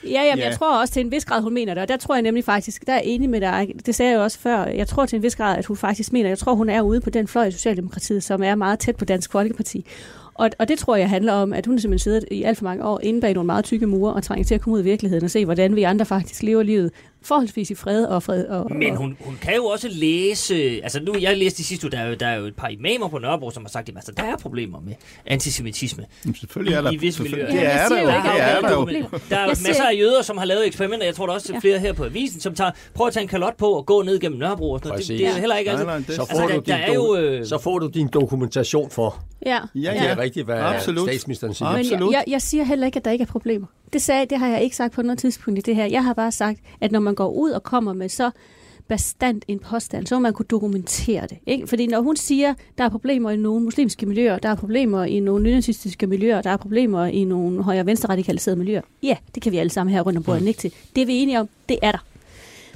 Ja, jamen, ja. jeg tror også til en vis grad, hun mener det, og der tror jeg nemlig faktisk, der er enig med dig, det sagde jeg jo også før, jeg tror til en vis grad, at hun faktisk mener, jeg tror, hun er ude på den fløj i Socialdemokratiet, som er meget tæt på Dansk Folkeparti. Og, og det tror jeg handler om, at hun simpelthen siddet i alt for mange år inde bag nogle meget tykke mure og trænger til at komme ud i virkeligheden og se, hvordan vi andre faktisk lever livet forholdsvis i fred og fred. Og, Men hun, hun kan jo også læse, altså nu, jeg læste i sidste uge, der er, jo, der er jo et par imamer på Nørrebro, som har sagt, at altså, der er problemer med antisemitisme. Jamen, selvfølgelig er der. I, visse miljøer. Det er der jo. Det er der jo. Der er masser af jøder, som har lavet eksperimenter, jeg tror der også er flere her på avisen, som tager, prøver at tage en kalot på og gå ned gennem Nørrebro. Og sådan noget. Det, det, er heller ikke altid. Nej, nej, det, så, får altså, du der, der er jo, øh... så får du din dokumentation for, ja. Ja, ja. det er rigtigt, hvad Absolut. statsministeren siger. Men jeg, jeg, jeg siger heller ikke, at der ikke er problemer. Det, sagde, det har jeg ikke sagt på noget tidspunkt i det her. Jeg har bare sagt, at når man går ud og kommer med så bestandt en påstand, så må man kunne dokumentere det. Ikke? Fordi når hun siger, der er problemer i nogle muslimske miljøer, der er problemer i nogle nynazistiske miljøer, der er problemer i nogle højre-venstre radikaliserede miljøer, ja, det kan vi alle sammen her rundt om bordet ikke til. Det er vi enige om, det er der.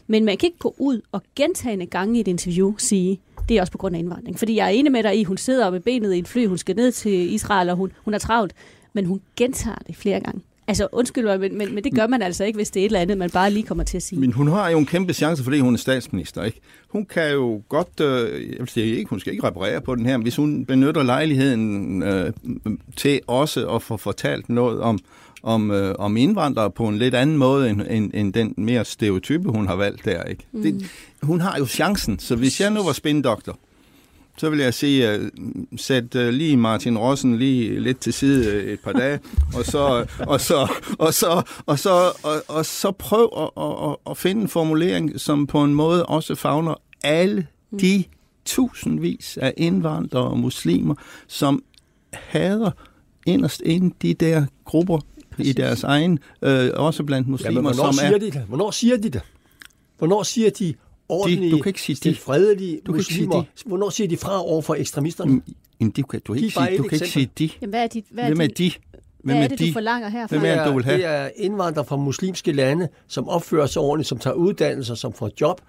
Men man kan ikke gå ud og gentagende gange i et interview sige, det er også på grund af indvandring. Fordi jeg er enig med dig i, hun sidder med benet i en fly, hun skal ned til Israel, og hun, hun er travlt. Men hun gentager det flere gange. Altså undskyld mig, men, men, men det gør man altså ikke, hvis det er et eller andet, man bare lige kommer til at sige. Men hun har jo en kæmpe chance, fordi hun er statsminister. Ikke? Hun kan jo godt, øh, jeg vil sige ikke, hun skal ikke reparere på den her, hvis hun benytter lejligheden øh, til også at få fortalt noget om, om, øh, om indvandrere på en lidt anden måde, end, end, end den mere stereotype, hun har valgt der. Ikke? Mm. Det, hun har jo chancen, så hvis jeg nu var spindoktor, så vil jeg sige, uh, sæt uh, lige Martin Rossen lige lidt til side uh, et par dage, og så, og så, og så, og så, og, og så prøv at, at, at finde en formulering, som på en måde også fagner alle de tusindvis af indvandrere og muslimer, som hader inderst inde de der grupper i deres egen, øh, også blandt muslimer, Jamen, hvornår som er... siger de det? Hvornår siger de det? Hvornår siger de ordentlige, du kan ikke sige de. fredelige Du kan ikke sige muslimer? Hvornår siger de fra over for ekstremisterne? Jamen, det kan du ikke sige, du kan ikke sige de. Jamen, hvad er dit, hvad er Hvem er de? hvad er det, de? du forlanger herfra? Hvem er det, du vil have? Det er indvandrere fra muslimske lande, som opfører sig ordentligt, som tager uddannelser, som får job,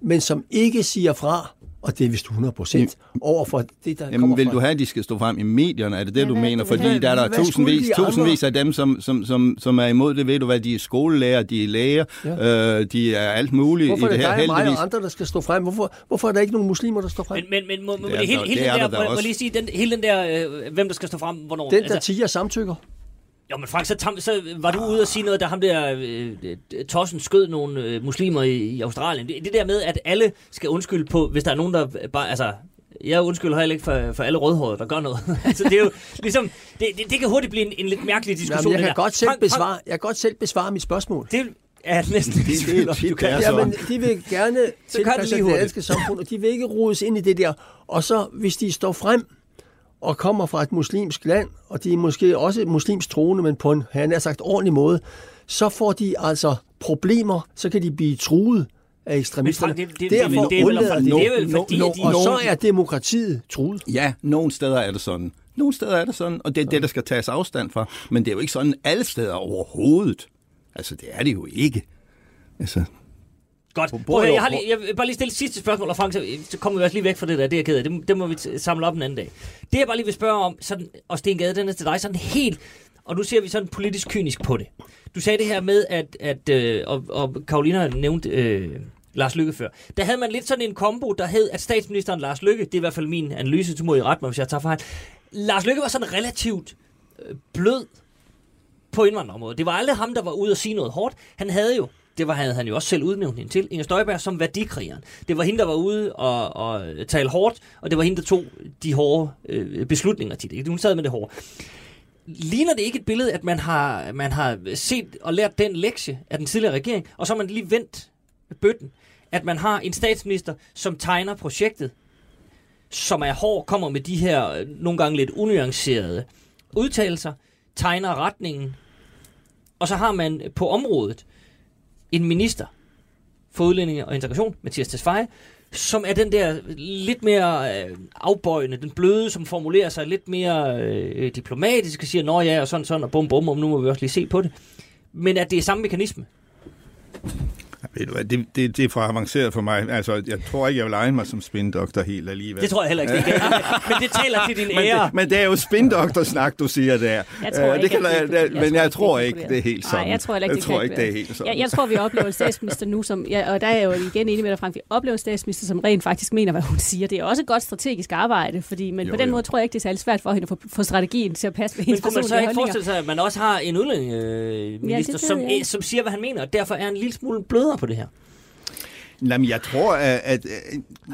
men som ikke siger fra, og det er vist 100 procent, over for det, der Jamen, kommer vil fra... du have, at de skal stå frem i medierne? Er det det, Ja, du hvad er mener? det, Fordi der er der tusindvis, tusindvis af dem, som, som, som, som er imod det. Ved du hvad, de er skolelærer, de er læger, ja. øh, de er alt muligt Hvorfor i er det det her dig og mig heldigvis. og andre, der skal stå frem? Hvorfor, hvorfor er der ikke nogen muslimer, der står frem? Men, men, men må, må Ja, det hele, der- hele det den er der, må, må lige sige, den, hele den der, øh, hvem der skal stå frem, hvornår? Den, der tiger samtykker. Jo, men Frank, så, tam, så var du ude og sige noget, da ham der øh, Tossen skød nogle øh, muslimer i, i Australien. Det, det der med, at alle skal undskylde på, hvis der er nogen, der bare... Altså, jeg undskylder heller ikke for, for alle rødhårede, der gør noget. [laughs] altså, det er jo ligesom... Det, det, det kan hurtigt blive en, en lidt mærkelig diskussion, Jamen, jeg, kan godt selv Frank, besvare, jeg kan godt selv besvare mit spørgsmål. Frank, det er næsten Det- tvivl om, du kan. det er Jamen, de vil gerne tilpasse det hurtigt. danske samfund, og de vil ikke rodes ind i det der. Og så, hvis de står frem og kommer fra et muslimsk land, og de er måske også muslimsk troende, men på en, han har sagt, ordentlig måde, så får de altså problemer, så kan de blive truet af ekstremisterne. Men Frank, det- det- det er Derfor det er undlader de det er vel no- fordi, no- at de- Og så er demokratiet truet. Ja, nogle steder er det sådan. Nogle steder er det sådan, og det er det, der skal tages afstand fra. Men det er jo ikke sådan alle steder overhovedet. Altså, det er det jo ikke. Altså, Godt. Prøv, jeg, har lige, jeg vil bare lige stille sidste spørgsmål, og Frank, så, så kommer vi også lige væk fra det der. Det er ked af. Det, det må vi samle op en anden dag. Det jeg bare lige vil spørge om, sådan, og Sten Gade, den er til dig, sådan helt... Og nu ser vi sådan politisk kynisk på det. Du sagde det her med, at, at øh, og, og Karolina nævnte øh, Lars Lykke før. Der havde man lidt sådan en kombo, der hed, at statsministeren Lars Lykke, det er i hvert fald min analyse, du må I rette mig, hvis jeg tager fejl. Lars Lykke var sådan relativt øh, blød på indvandrerområdet. Det var aldrig ham, der var ude og sige noget hårdt. Han havde jo, det var, havde han jo også selv udnævnt hende til, Inger Støjberg som værdikrigeren. Det var hende, der var ude og, og tale hårdt, og det var hende, der tog de hårde øh, beslutninger til det. Hun sad med det hårde. Ligner det ikke et billede, at man har, man har set og lært den lektie af den tidligere regering, og så har man lige vendt bøtten, at man har en statsminister, som tegner projektet, som er hård, kommer med de her øh, nogle gange lidt unuancerede udtalelser, tegner retningen, og så har man på området en minister for udlændinge og integration, Mathias Tesfaye, som er den der lidt mere øh, afbøjende, den bløde, som formulerer sig lidt mere øh, diplomatisk og siger, nå ja, og sådan sådan, og bum bum, og nu må vi også lige se på det. Men at det er samme mekanisme ved du hvad, det, det, det er for avanceret for mig. Altså, jeg tror ikke, jeg vil egne mig som spindoktor helt alligevel. Det tror jeg heller ikke, det. [laughs] Men det taler til din men, ære. det, men det er jo spindoktor-snak, du siger der. Jeg tror Øh, ikke, det kan, jeg, det- jeg, men tror jeg ikke, tror det ikke, det. er helt Nej, sådan. jeg tror heller ikke, jeg det tror ikke, det er helt sådan. Jeg, jeg tror, vi oplever en statsminister nu, som, ja, og der er jeg jo igen enig med dig, Frank, vi oplever en statsminister, som rent faktisk mener, hvad hun siger. Det er også et godt strategisk arbejde, fordi, men Jo, på den jo. måde tror jeg ikke, det er særlig svært for hende at få, få strategien til at passe med Men hendes kunne man så ikke forestille sig, at man også har en udlændingeminister, ved som, som siger, hvad han mener, og derfor er en lille smule blødere på på det her? Jamen, jeg tror, at... at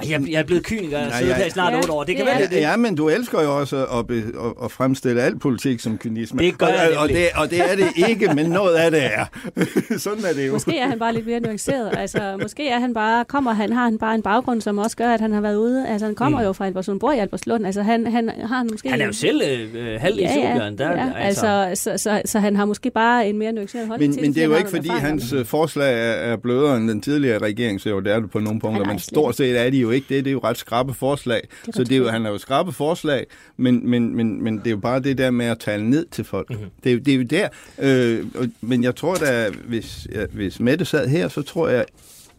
Ej, jeg, jeg er blevet kyniker, jeg sidder jeg- her i snart Ja, otte år. Det kan er være, det. Ja, men du elsker jo også at, be, at, at fremstille al politik som kynisme. Det gør og, jeg og, det, og det er det ikke, men noget af det er. [laughs] Sådan er det jo. Måske er han bare lidt mere nuanceret. Altså, måske er han bare, kommer han, har han bare en baggrund, som også gør, at han har været ude. Altså, han kommer Mm. jo fra Albertslund, bor i Albertslund. Altså, han, han har måske... Han er jo selv øh, halv i ja, ja, Etiopien. Der, ja, altså, altså, så, så, så, han har måske bare en mere nuanceret holdning Men, til men det er jo ikke, han fordi hans øh, forslag er, er blødere end den tidligere regering, så jo, det er det på nogle punkter, men stort set er de jo ikke det. Det er jo ret skrappe forslag. er så det er jo, han er jo skrappe forslag, men, men, men, men det er jo bare det der med at tale ned til folk. Mhm. Mm-hmm. Det, er, jo- det er jo der. Øh, og- men jeg tror da, hvis, ja, hvis Mette sad her, så tror jeg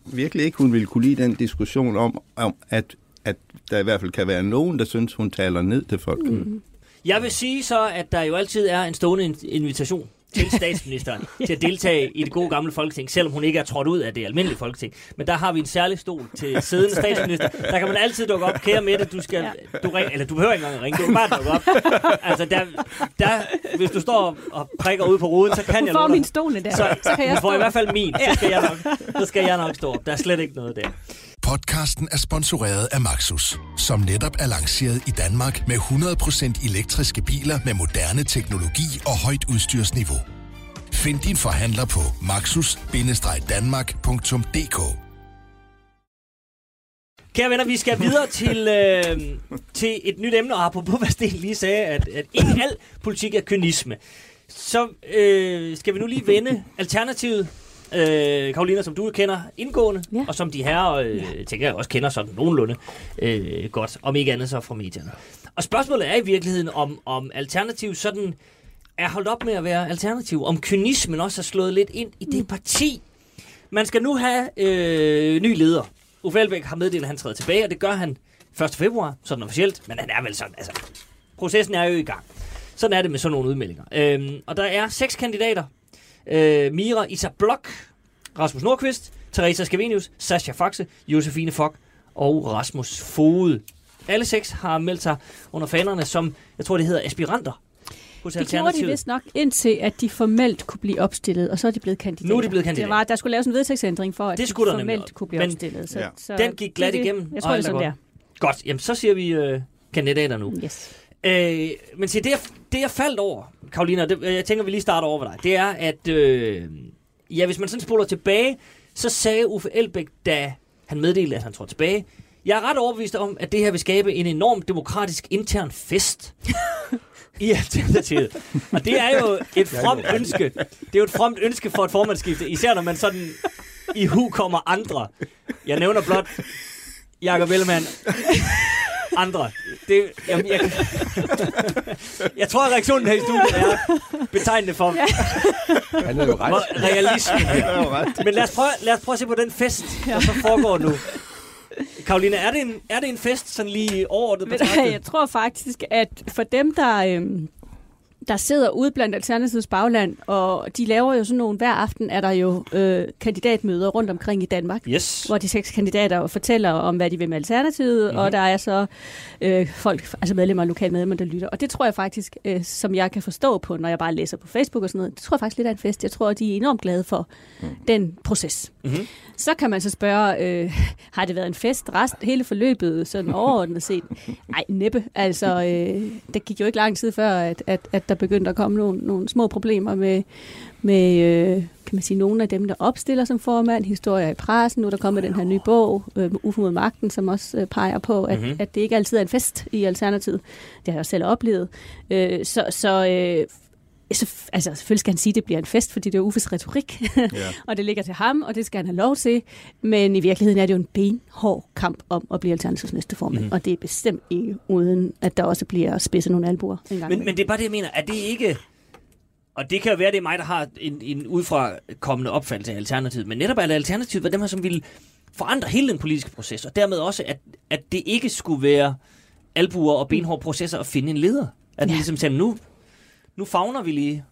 virkelig ikke, hun ville kunne lide den diskussion om, om at, at der i hvert fald kan være nogen, der synes, hun taler ned til folk. Mm. Jeg vil sige så, at der jo altid er en stående in- invitation til statsministeren til at deltage i det gode gamle folketing, selvom hun ikke er trådt ud af det almindelige folketing. Men der har vi en særlig stol til siddende statsminister. Der kan man altid dukke op. Kære Mette, du skal... Du ring, eller du behøver ikke engang at ringe, du kan bare dukke op. Altså, der, der, hvis du står og prikker ud på ruden, så kan Du jeg får love dig- min stol der, så, så, kan jeg du får stå. i hvert fald min. Så skal, jeg nok, så skal jeg nok stå op. Der er slet ikke noget der. Podcasten er sponsoreret af Maxus, som netop er lanceret i Danmark med 100% elektriske biler med moderne teknologi og højt udstyrsniveau. Find din forhandler på maxus-danmark.dk Kære venner, vi skal videre til, øh, til et nyt emne, og apropos hvad Sten lige sagde, at, at ikke al politik er kynisme. Så øh, skal vi nu lige vende alternativet. Øh, Karolina, som du kender indgående, Ja. og som de her, øh, tænker jeg også kender sådan nogenlunde øh, godt, om ikke andet så fra medierne. Og spørgsmålet er i virkeligheden, om, om alternativ sådan er holdt op med at være alternativ, om kynismen også er slået lidt ind i det parti. Man skal nu have øh, ny leder. Uffe Elbæk har meddelt, at han træder tilbage, og det gør han 1. februar, sådan officielt, men han er vel sådan, altså, processen er jo i gang. Sådan er det med sådan nogle udmeldinger. Øhm, og der er seks kandidater. Øh, Mira Blok, Rasmus Nordqvist, Teresa Scavenius, Sascha Faxe, Josefine Fock og Rasmus Fode. Alle seks har meldt sig under fanerne som, jeg tror det hedder, aspiranter hos Det gjorde de vist nok indtil, at de formelt kunne blive opstillet, og så er de blevet kandidater. Nu er de blevet kandidater. Det var, der skulle laves en vedtægtsændring for, at Det de formelt kunne blive Men- opstillet. Så, Ja. så Den gik glat igennem, Jeg tror, det er er sådan, der. Godt, jamen så siger vi øh, kandidater nu. Yes. Øh, men se, det jeg, det jeg faldt over, Karolina, det, jeg tænker, vi lige starter over ved dig, det er, at øh, ja, hvis man sådan spoler tilbage, så sagde Uffe Elbæk, da han meddelte, at han tror tilbage, jeg er ret overbevist om, at det her vil skabe en enorm demokratisk intern fest i Alternativet. Og det er jo et fromt ønske. Det er jo et fromt ønske for et formandsskifte, især når man sådan i hu kommer andre. Jeg nævner blot Jakob Ellemann. Andre. Det, jamen, jeg, jeg tror, at reaktionen her i studiet er betegnende for Han er jo ret. hvor realismen Det er jo ret. Men lad os, prøve, lad os prøve at se på den fest, der så foregår nu. Karoline, er det en, er det en fest, sådan lige overordnet betragtet? jeg tror faktisk, at for dem, der, øhm, der sidder ude blandt Alternativets bagland, og de laver jo sådan nogle, hver aften er der jo øh, kandidatmøder rundt omkring i Danmark, Yes. hvor de seks kandidater fortæller om, hvad de vil med Alternativet, Mhm. mm-hmm. og der er så øh, folk, altså medlemmer, lokale medlemmer, der lytter. Og det tror jeg faktisk, øh, som jeg kan forstå på, når jeg bare læser på Facebook og sådan noget, det tror jeg faktisk lidt er en fest. Jeg tror, at de er enormt glade for mm. den proces. Mhm. Så kan man så spørge, øh, har det været en fest rest, hele forløbet sådan overordnet set? [laughs] Nej, næppe. Altså, øh, det gik jo ikke lang tid før, at, at, at der begyndte at komme nogle, nogle små problemer med, med øh, kan man sige, nogle af dem, der opstiller som formand, historier i pressen. Nu er der kommet den her nye bog, øh, Ufo mod magten, som også øh, peger på, at, Mhm. mm-hmm. at det ikke altid er en fest i Alternativet. Det har jeg også selv oplevet. Øh, så så øh, så, altså, selvfølgelig skal han sige, at det bliver en fest, fordi det er Uffes retorik, [laughs] Ja. og det ligger til ham, og det skal han have lov til. Men i virkeligheden er det jo en benhård kamp om at blive Alternativets næste formand, mm. og det er bestemt ikke uden, at der også bliver spidset nogle albuer en gang. Men, men det er bare det, jeg mener. Er det ikke... Og det kan jo være, det er mig, der har en, en udefra kommende opfattelse af Alternativet. Men netop er det Alternativet var dem her, som ville forandre hele den politiske proces. Og dermed også, at, at det ikke skulle være albuer og benhårde processer at finde en leder. At. Ja. ligesom sagde, nu, nu fagner vi lige.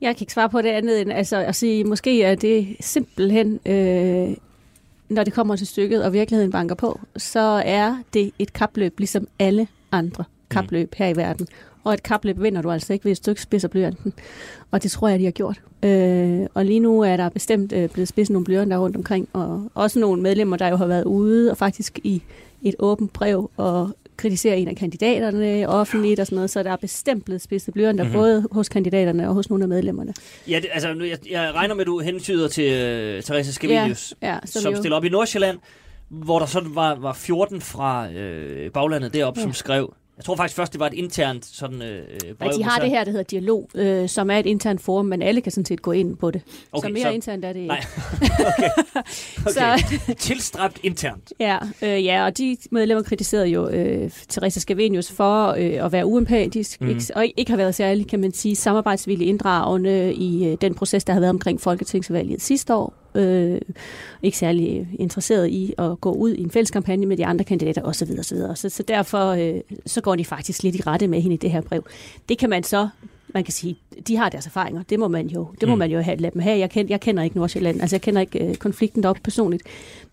Jeg kan ikke svare på det andet end altså, at sige, måske er det simpelthen, øh, når det kommer til stykket, og virkeligheden banker på, så er det et kapløb, ligesom alle andre kapløb her i verden. Og et kapløb vinder du altså ikke, hvis du ikke spidser blyanten. Og det tror jeg, de har gjort. Øh, og lige nu er der bestemt øh, blevet spidset nogle blyanter rundt omkring, og også nogle medlemmer, der jo har været ude og faktisk i et åbent brev og kritisere en af kandidaterne offentligt og sådan noget, så der er bestemt blevet spidset Mhm. mm-hmm. både hos kandidaterne og hos nogle af medlemmerne. Ja, det, altså, jeg, jeg regner med, at du hentyder til uh, Teresa Scavenius, Ja, som, som, som jo, stiller op i Nordsjælland, hvor der sådan var, var 14 fra øh, baglandet deroppe, ja. Ja. som skrev. Jeg tror faktisk først, det var et internt sådan, øh, brev. Nej, de har det her, der hedder Dialog, øh, som er et internt forum, men alle kan sådan set gå ind på det. Okay, så mere så- internt er det ikke. Nej, [laughs] okay. [laughs] okay. Så, Tilstræbt internt. ja, øh, ja, og de medlemmer kritiserede jo øh, Teresa Scavenius for øh, at være uempatisk, mm. ikke, og ikke har været særlig, kan man sige, samarbejdsvillig inddragende i øh, den proces, der har været omkring folketingsvalget sidste år. Øh, ikke særlig interesseret i at gå ud i en fælles kampagne med de andre kandidater osv. osv. Så, så derfor øh, så går de faktisk lidt i rette med hende i det her brev. Det kan man så man kan sige, de har deres erfaringer. Det må man jo, det må Mm. man jo have, lade dem have. Jeg, kender, jeg kender ikke Nordsjælland, altså jeg kender ikke øh, konflikten deroppe personligt.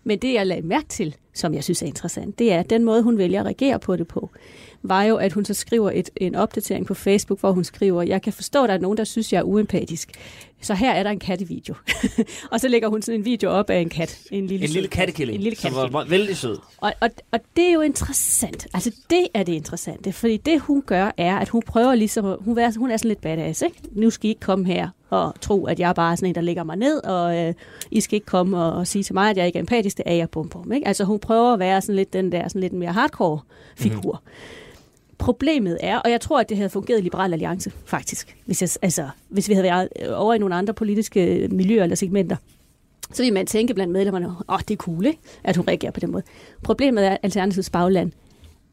Men det, jeg lagde mærke til, som jeg synes er interessant, det er, at den måde, hun vælger at reagere på det på, var jo, at hun så skriver et, en opdatering på Facebook, hvor hun skriver, jeg kan forstå, at der er nogen, der synes, jeg er uempatisk. Så her er der en kattevideo. [laughs] og så lægger hun sådan en video op af en kat. En lille, En lille kat. kattekilling, En lille som kattekilling. var vældig sød. Og, og, og det er jo interessant. Altså det er det interessante. Fordi det hun gør er, at hun prøver ligesom, hun er, hun er sådan lidt badass, ikke? Nu skal I ikke komme her og tro, at jeg bare er sådan en, der lægger mig ned, og øh, I skal ikke komme og, og sige til mig, at jeg ikke er empatisk, det er jeg, bum bum. Ikke? Altså hun prøver at være sådan lidt den der, sådan lidt mere hardcore figur. Mm. Problemet er, og jeg tror, at det havde fungeret i Liberal Alliance, faktisk, hvis, jeg, altså, hvis vi havde været over i nogle andre politiske øh, miljøer eller segmenter. Så vil man tænke blandt medlemmerne, åh, oh, det er cool, ikke? at hun reagerer på den måde. Problemet er, at Alternativets bagland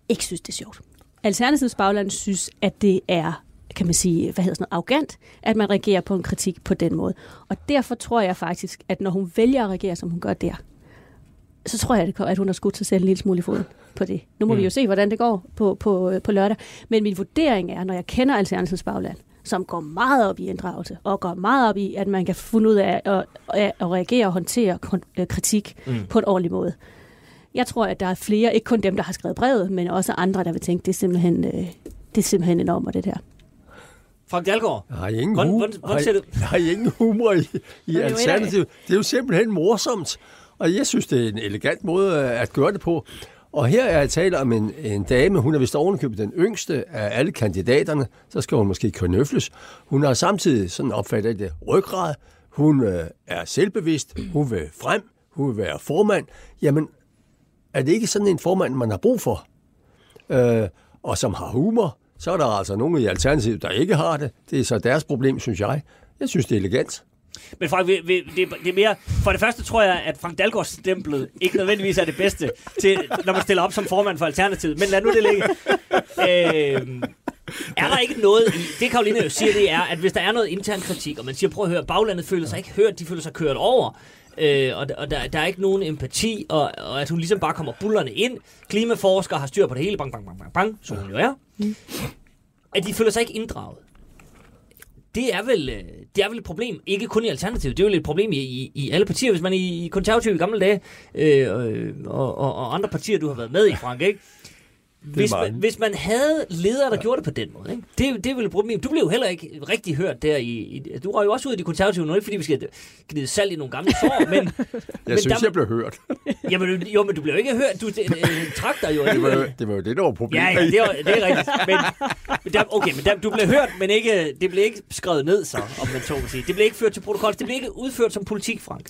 ikke synes, det er sjovt. Alternativets bagland synes, at det er kan man sige, hvad hedder sådan noget, arrogant, at man reagerer på en kritik på den måde. Og derfor tror jeg faktisk, at når hun vælger at reagere, som hun gør der, så tror jeg, at hun har skudt sig selv en lille smule i foden på det. Nu må mm. vi jo se, hvordan det går på, på, på lørdag. Men min vurdering er, når jeg kender Alternativets bagland, som går meget op i inddragelse, og går meget op i, at man kan finde ud af at, at, at reagere og håndtere øh, kritik mm. på en ordentlig måde. Jeg tror, at der er flere, ikke kun dem, der har skrevet brevet, men også andre, der vil tænke, det er simpelthen, øh, det er simpelthen enormt, det der. Frank Dalgaard. Har ingen, hvordan, hvordan, hvordan det? Jeg har ingen humor i, i alternativet. Det er jo simpelthen morsomt. Og jeg synes, det er en elegant måde øh, at gøre det på. Og her er jeg tale om en, en dame, hun er vist ovenkøbet den yngste af alle kandidaterne, så skal hun måske knøfles. Hun har samtidig sådan opfattet det ryggrad, hun øh, er selvbevidst, hun vil frem, hun vil være formand. Jamen, er det ikke sådan en formand, man har brug for? Øh, og som har humor, så er der altså nogle i Alternativet, der ikke har det. Det er så deres problem, synes jeg. Jeg synes, det er elegant. Men Frank, det, det er mere... For det første tror jeg, at Frank Dalgaards stemplet ikke nødvendigvis er det bedste, til, når man stiller op som formand for Alternativet. Men lad nu det ligge. Øh, er der ikke noget i... Det Karoline jo siger, det er, at hvis der er noget intern kritik, og man siger, prøv at høre, baglandet føler sig ikke hørt, de føler sig kørt over, øh, og, og der, der er ikke nogen empati, og, og at hun ligesom bare kommer bullerne ind. Klimaforskere har styr på det hele, bang, bang, bang, bang, bang, som hun jo er. At de føler sig ikke inddraget det er vel øh, det er vel et problem, ikke kun i Alternativet, det er jo et problem i, i, i alle partier, hvis man i, i konservative i gamle dage, øh, øh og, og, og andre partier, du har været med i, Frank, ikke? Hvis man, hvis man havde ledere, der ja. gjorde det på den måde, ikke? Det, det ville et problem. Du blev jo heller ikke rigtig hørt der i... i du var jo også ude i de konservative nu, ikke fordi vi skal gnide salg i nogle gamle sår, men... [laughs] jeg men synes, der, jeg blev hørt. [laughs] jamen, jo, men du blev ikke hørt. Du øh, trak dig jo. det, var, jo, det var jo det, der var problemet. Ja, ja, det, var, det er rigtigt. Men, men der, okay, men der, du blev hørt, men ikke, det blev ikke skrevet ned så, om man så må sige. Det blev ikke ført til protokol. Det blev ikke udført som politik, Frank.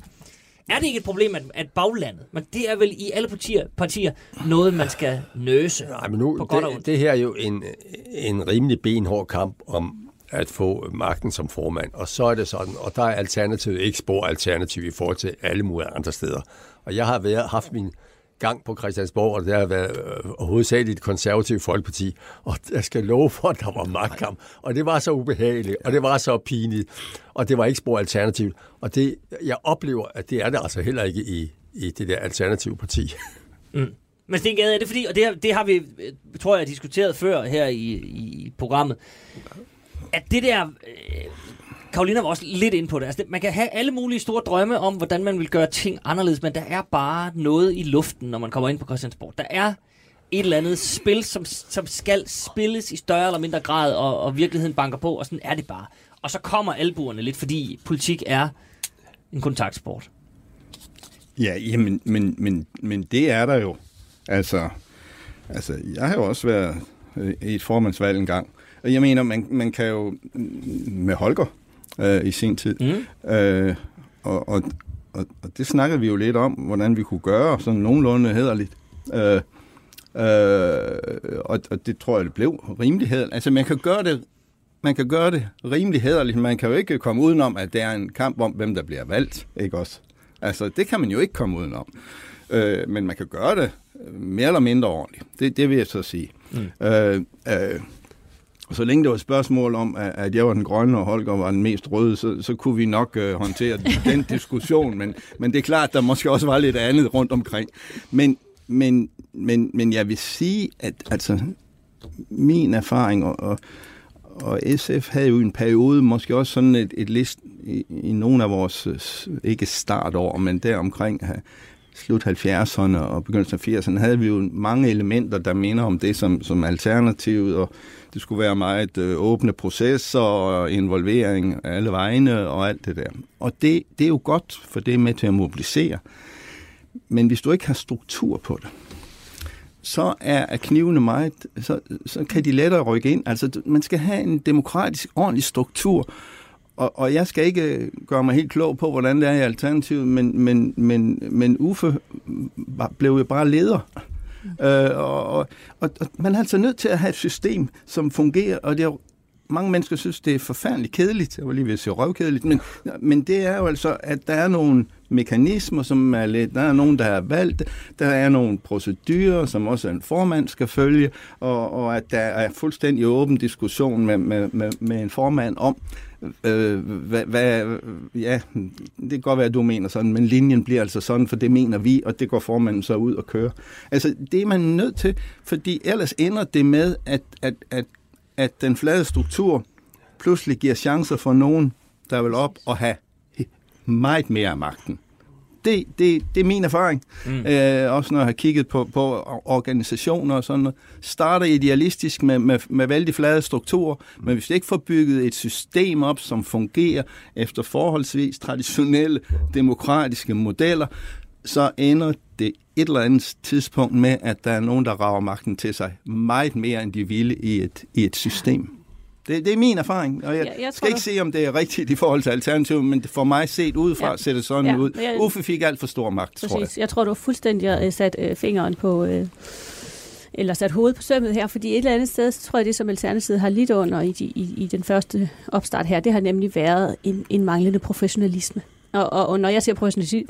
Er det ikke et problem, at, at baglandet, men det er vel i alle partier, partier noget, man skal nøse Nej, men nu, på godt det, det her er jo en, en rimelig benhård kamp om at få magten som formand. Og så er det sådan, og der er alternativet ikke spor alternativ i forhold til alle mulige andre steder. Og jeg har været, haft min gang på Christiansborg, og det har været øh, hovedsageligt et konservativt folkeparti, og jeg skal love for, at der var magtkamp. Og det var så ubehageligt, og det var så pinligt, og det var ikke spor alternativt. Og det, jeg oplever, at det er det altså heller ikke i, i det der alternative parti. Mm. Men Sten Gade, er det fordi, og det, det har vi, tror jeg, diskuteret før her i, i programmet, at det der øh, Karolina var også lidt ind på det. Altså, man kan have alle mulige store drømme om, hvordan man vil gøre ting anderledes, men der er bare noget i luften, når man kommer ind på Christiansborg. Der er et eller andet spil, som, som skal spilles i større eller mindre grad, og, og virkeligheden banker på, og sådan er det bare. Og så kommer albuerne lidt, fordi politik er en kontaktsport. Ja, jamen, men, men, men det er der jo. Altså, altså, jeg har jo også været øh, i et formandsvalg en gang, og jeg mener, man, man kan jo øh, med Holger, øh, i sin tid. Mm. Øh, og, og, og, og det snakkede vi jo lidt om, hvordan vi kunne gøre sådan nogenlunde hederligt. Øh, øh, og, og det tror jeg, det blev rimelig hederligt. Altså man kan gøre det man kan gøre det rimelig hederligt. Man kan jo ikke komme udenom, at det er en kamp om, hvem der bliver valgt. Ikke også? Altså, det kan man jo ikke komme udenom. Øh, men man kan gøre det mere eller mindre ordentligt. Det, det vil jeg så sige. Mm. Øh, øh, og så længe det var et spørgsmål om, at jeg var den grønne, og Holger var den mest røde, så, så kunne vi nok øh, håndtere den [laughs] diskussion. Men, men det er klart, der måske også var lidt andet rundt omkring. Men, men, men, men jeg vil sige, at altså, min erfaring, og, og, og SF havde jo en periode, måske også sådan et, et list i, i nogle af vores, ikke startår, men der omkring slut 70'erne og begyndelsen af 80'erne, havde vi jo mange elementer, der minder om det som, som alternativet, og det skulle være meget øh, åbne processer og involvering af alle vegne og alt det der. Og det, det er jo godt, for det er med til at mobilisere. Men hvis du ikke har struktur på det, så er, knivene meget, så, så kan de lettere rykke ind. Altså, man skal have en demokratisk, ordentlig struktur, og, og jeg skal ikke øh, gøre mig helt klog på, hvordan det er i Alternativet, men, men, men, men Uffe blev jo bare leder Øh, og, og, og, man er altså nødt til at have et system, som fungerer, og det er mange mennesker synes, det er forfærdeligt kedeligt. Jeg var lige ved at sige røvkedeligt, men, men det er jo altså, at der er nogle mekanismer, som er lidt, der er nogen, der er valgt, der er nogle procedurer, som også en formand skal følge, og, og at der er fuldstændig åben diskussion med, med, med, med en formand om, øh, hvad, hvad, ja, det kan godt være, at du mener sådan, men linjen bliver altså sådan, for det mener vi, og det går formanden så ud og kører. Altså, det er man nødt til, fordi ellers ender det med, at, at, at at den flade struktur pludselig giver chancer for nogen, der vil op og have meget mere af magten. Det, det, det er min erfaring. Mm. Øh, også når jeg har kigget på, på organisationer og sådan noget. Starter idealistisk med, med, med vældig flade strukturer, mm. men hvis vi ikke får bygget et system op, som fungerer efter forholdsvis traditionelle demokratiske modeller, så ender det et eller andet tidspunkt med, at der er nogen, der rager magten til sig meget mere, end de ville i et, i et system. Det, det er min erfaring, og jeg, jeg, jeg skal ikke se, om det er rigtigt i forhold til alternativet, men for mig set udefra ja. ser det sådan ja, ud. Jeg, Uffe fik alt for stor magt, præcis. tror jeg. Jeg tror, du har fuldstændig sat øh, fingeren på... Øh, eller sat hovedet på sømmet her, fordi et eller andet sted, så tror jeg, det som Alternativet har lidt under i, i, i den første opstart her, det har nemlig været en, en manglende professionalisme. Og, og, og når jeg siger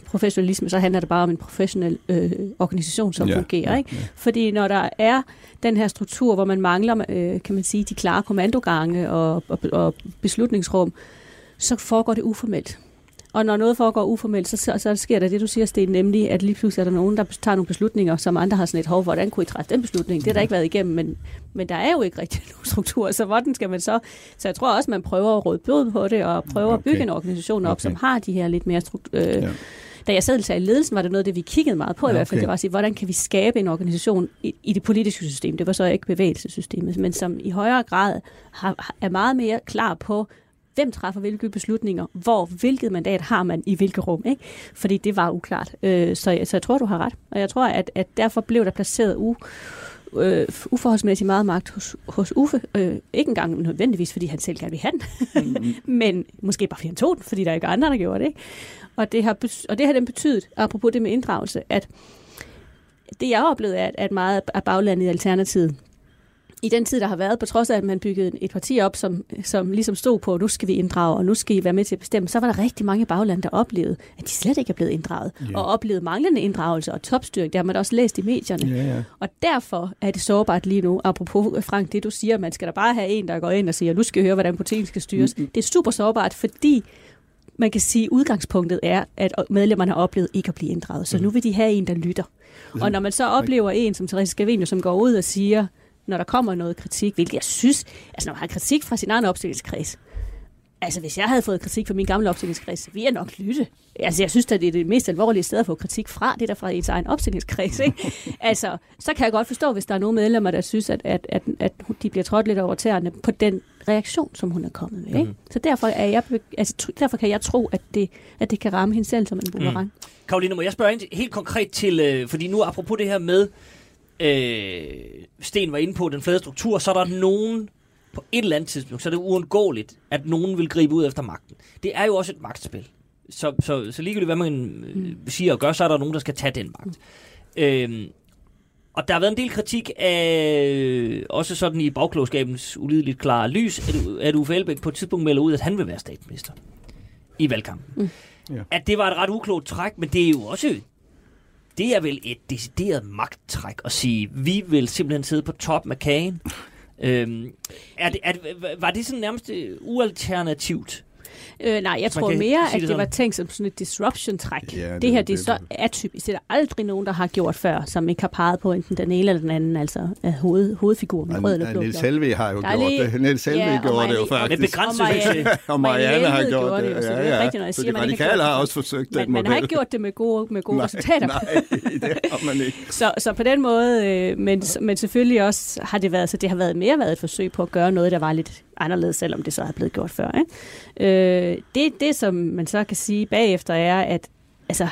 professionalisme, så handler det bare om en professionel øh, organisation, som ja, fungerer. Ja, ikke? Ja. Fordi når der er den her struktur, hvor man mangler, øh, kan man sige, de klare kommandogange og, og, og beslutningsrum, så foregår det uformelt. Og når noget foregår uformelt, så, så, så sker der det, du siger, Sten, nemlig, at lige pludselig er der nogen, der tager nogle beslutninger, som andre har sådan et hov, hvordan kunne I træffe den beslutning? Det har der ikke været igennem, men, men der er jo ikke rigtig [laughs] nogen struktur, så hvordan skal man så? Så jeg tror også, man prøver at råde blod på det, og prøver okay. at bygge en organisation op, okay. som har de her lidt mere struktur... Øh, ja. Da jeg sad i ledelsen, var det noget af det, vi kiggede meget på okay. i hvert fald. Det var at sige, hvordan kan vi skabe en organisation i, i det politiske system? Det var så ikke bevægelsessystemet, men som i højere grad har, er meget mere klar på, hvem træffer hvilke beslutninger, hvor, hvilket mandat har man i hvilket rum, ikke? Fordi det var uklart. Øh, så, så jeg tror, du har ret. Og jeg tror, at, at derfor blev der placeret u, øh, uforholdsmæssigt meget magt hos, hos Uffe. Øh, ikke engang nødvendigvis, fordi han selv gerne vil have den, mm. [laughs] men måske bare fordi han tog den, fordi der er ikke andre, der gjorde det. Ikke? Og, det har, og det har den betydet, apropos det med inddragelse, at det jeg har oplevet er, at meget af baglandet i Alternativet i den tid, der har været, på trods af, at man byggede et parti op, som, som ligesom stod på, at nu skal vi inddrage, og nu skal I være med til at bestemme, så var der rigtig mange bagland, der oplevede, at de slet ikke er blevet inddraget, ja. og oplevede manglende inddragelse og topstyring. Det har man også læst i medierne. Ja, ja. Og derfor er det sårbart lige nu, apropos Frank, det du siger, man skal da bare have en, der går ind og siger, nu skal jeg høre, hvordan politikken skal styres. Mm-hmm. Det er super sårbart, fordi man kan sige, at udgangspunktet er, at medlemmerne har oplevet ikke at blive inddraget. Så mm. nu vil de have en, der lytter. Og når man så oplever en som Therese Scavenius, som går ud og siger, når der kommer noget kritik, hvilket jeg synes, altså når man har kritik fra sin egen opstillingskreds, Altså, hvis jeg havde fået kritik fra min gamle opstillingskreds, så ville jeg nok lytte. Altså, jeg synes, at det er det mest alvorlige sted at få kritik fra, det der fra ens egen opstillingskreds. Ikke? [laughs] altså, så kan jeg godt forstå, hvis der er nogle medlemmer, der synes, at, at, at, at de bliver trådt lidt over tæerne på den reaktion, som hun er kommet med. Ikke? Mm. Så derfor, er jeg, altså, derfor kan jeg tro, at det, at det kan ramme hende selv som en boomerang. Mm. Karoline, må jeg spørge helt konkret til, øh, fordi nu apropos det her med, øh, Sten var inde på, den flade struktur, så er der nogen på et eller andet tidspunkt, så er det uundgåeligt, at nogen vil gribe ud efter magten. Det er jo også et magtspil. Så, så, så ligegyldigt hvad man øh, mm. siger og gør, så er der nogen, der skal tage den magt. Mm. Øh, og der har været en del kritik af, også sådan i bagklogskabens ulideligt klare lys, at, at Uffe Elbæk på et tidspunkt melder ud, at han vil være statsminister i valgkampen. Mm. Ja. At det var et ret uklogt træk, men det er jo også det er vel et decideret magttræk at sige, vi vil simpelthen sidde på top med kagen. Øhm, er det, er var det sådan nærmest ualternativt Øh, nej, jeg tror mere, at det, det var tænkt som sådan et disruption-træk. Ja, det, det her det, det er så atypisk. Det er der aldrig nogen, der har gjort før, som ikke har peget på enten den ene eller den anden, altså hoved, hovedfiguren med rød eller blå. Niels Helve har jo gjort lige, det. Niels Helve ja, gjorde det jo faktisk. Med begrænset succes. Og Marianne har gjort det. Ja, ja. Rigtigt, siger, man radikale har også forsøgt den model. Man har ikke gjort det med gode, med gode resultater. Nej, [laughs] det har man ikke. så, så på den måde, øh, men, men selvfølgelig også har det været, så det har været mere været et forsøg på at gøre noget, der var lidt anderledes, selvom det så er blevet gjort før. Ikke? Øh, det, det, som man så kan sige bagefter, er, at altså,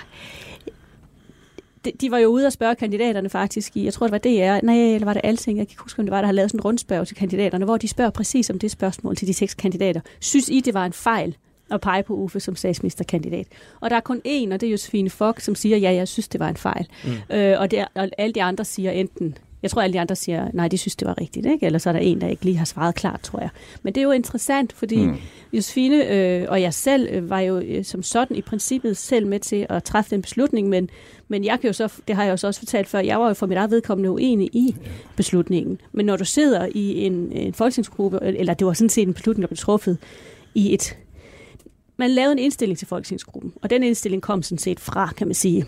de, de var jo ude og spørge kandidaterne faktisk i, jeg tror det var DR, nej, eller var det Alting, jeg kan ikke huske, om det var, der har lavet sådan en rundspørg til kandidaterne, hvor de spørger præcis om det spørgsmål til de seks kandidater. Synes I, det var en fejl, at pege på Uffe som statsministerkandidat. Og der er kun én, og det er Josefine Fock, som siger, ja, jeg synes, det var en fejl. Mm. Øh, og, det, og alle de andre siger enten, jeg tror, alle de andre siger, nej, de synes, det var rigtigt. Ikke? Eller så er der en, der ikke lige har svaret klart, tror jeg. Men det er jo interessant, fordi mm. Josefine øh, og jeg selv øh, var jo øh, som sådan i princippet selv med til at træffe den beslutning, men, men jeg kan jo så, det har jeg også fortalt før, jeg var jo for mit eget vedkommende uenig i beslutningen. Men når du sidder i en, en folketingsgruppe, eller det var sådan set en beslutning, der blev truffet i et man lavede en indstilling til Folketingsgruppen, og den indstilling kom sådan set fra, kan man sige,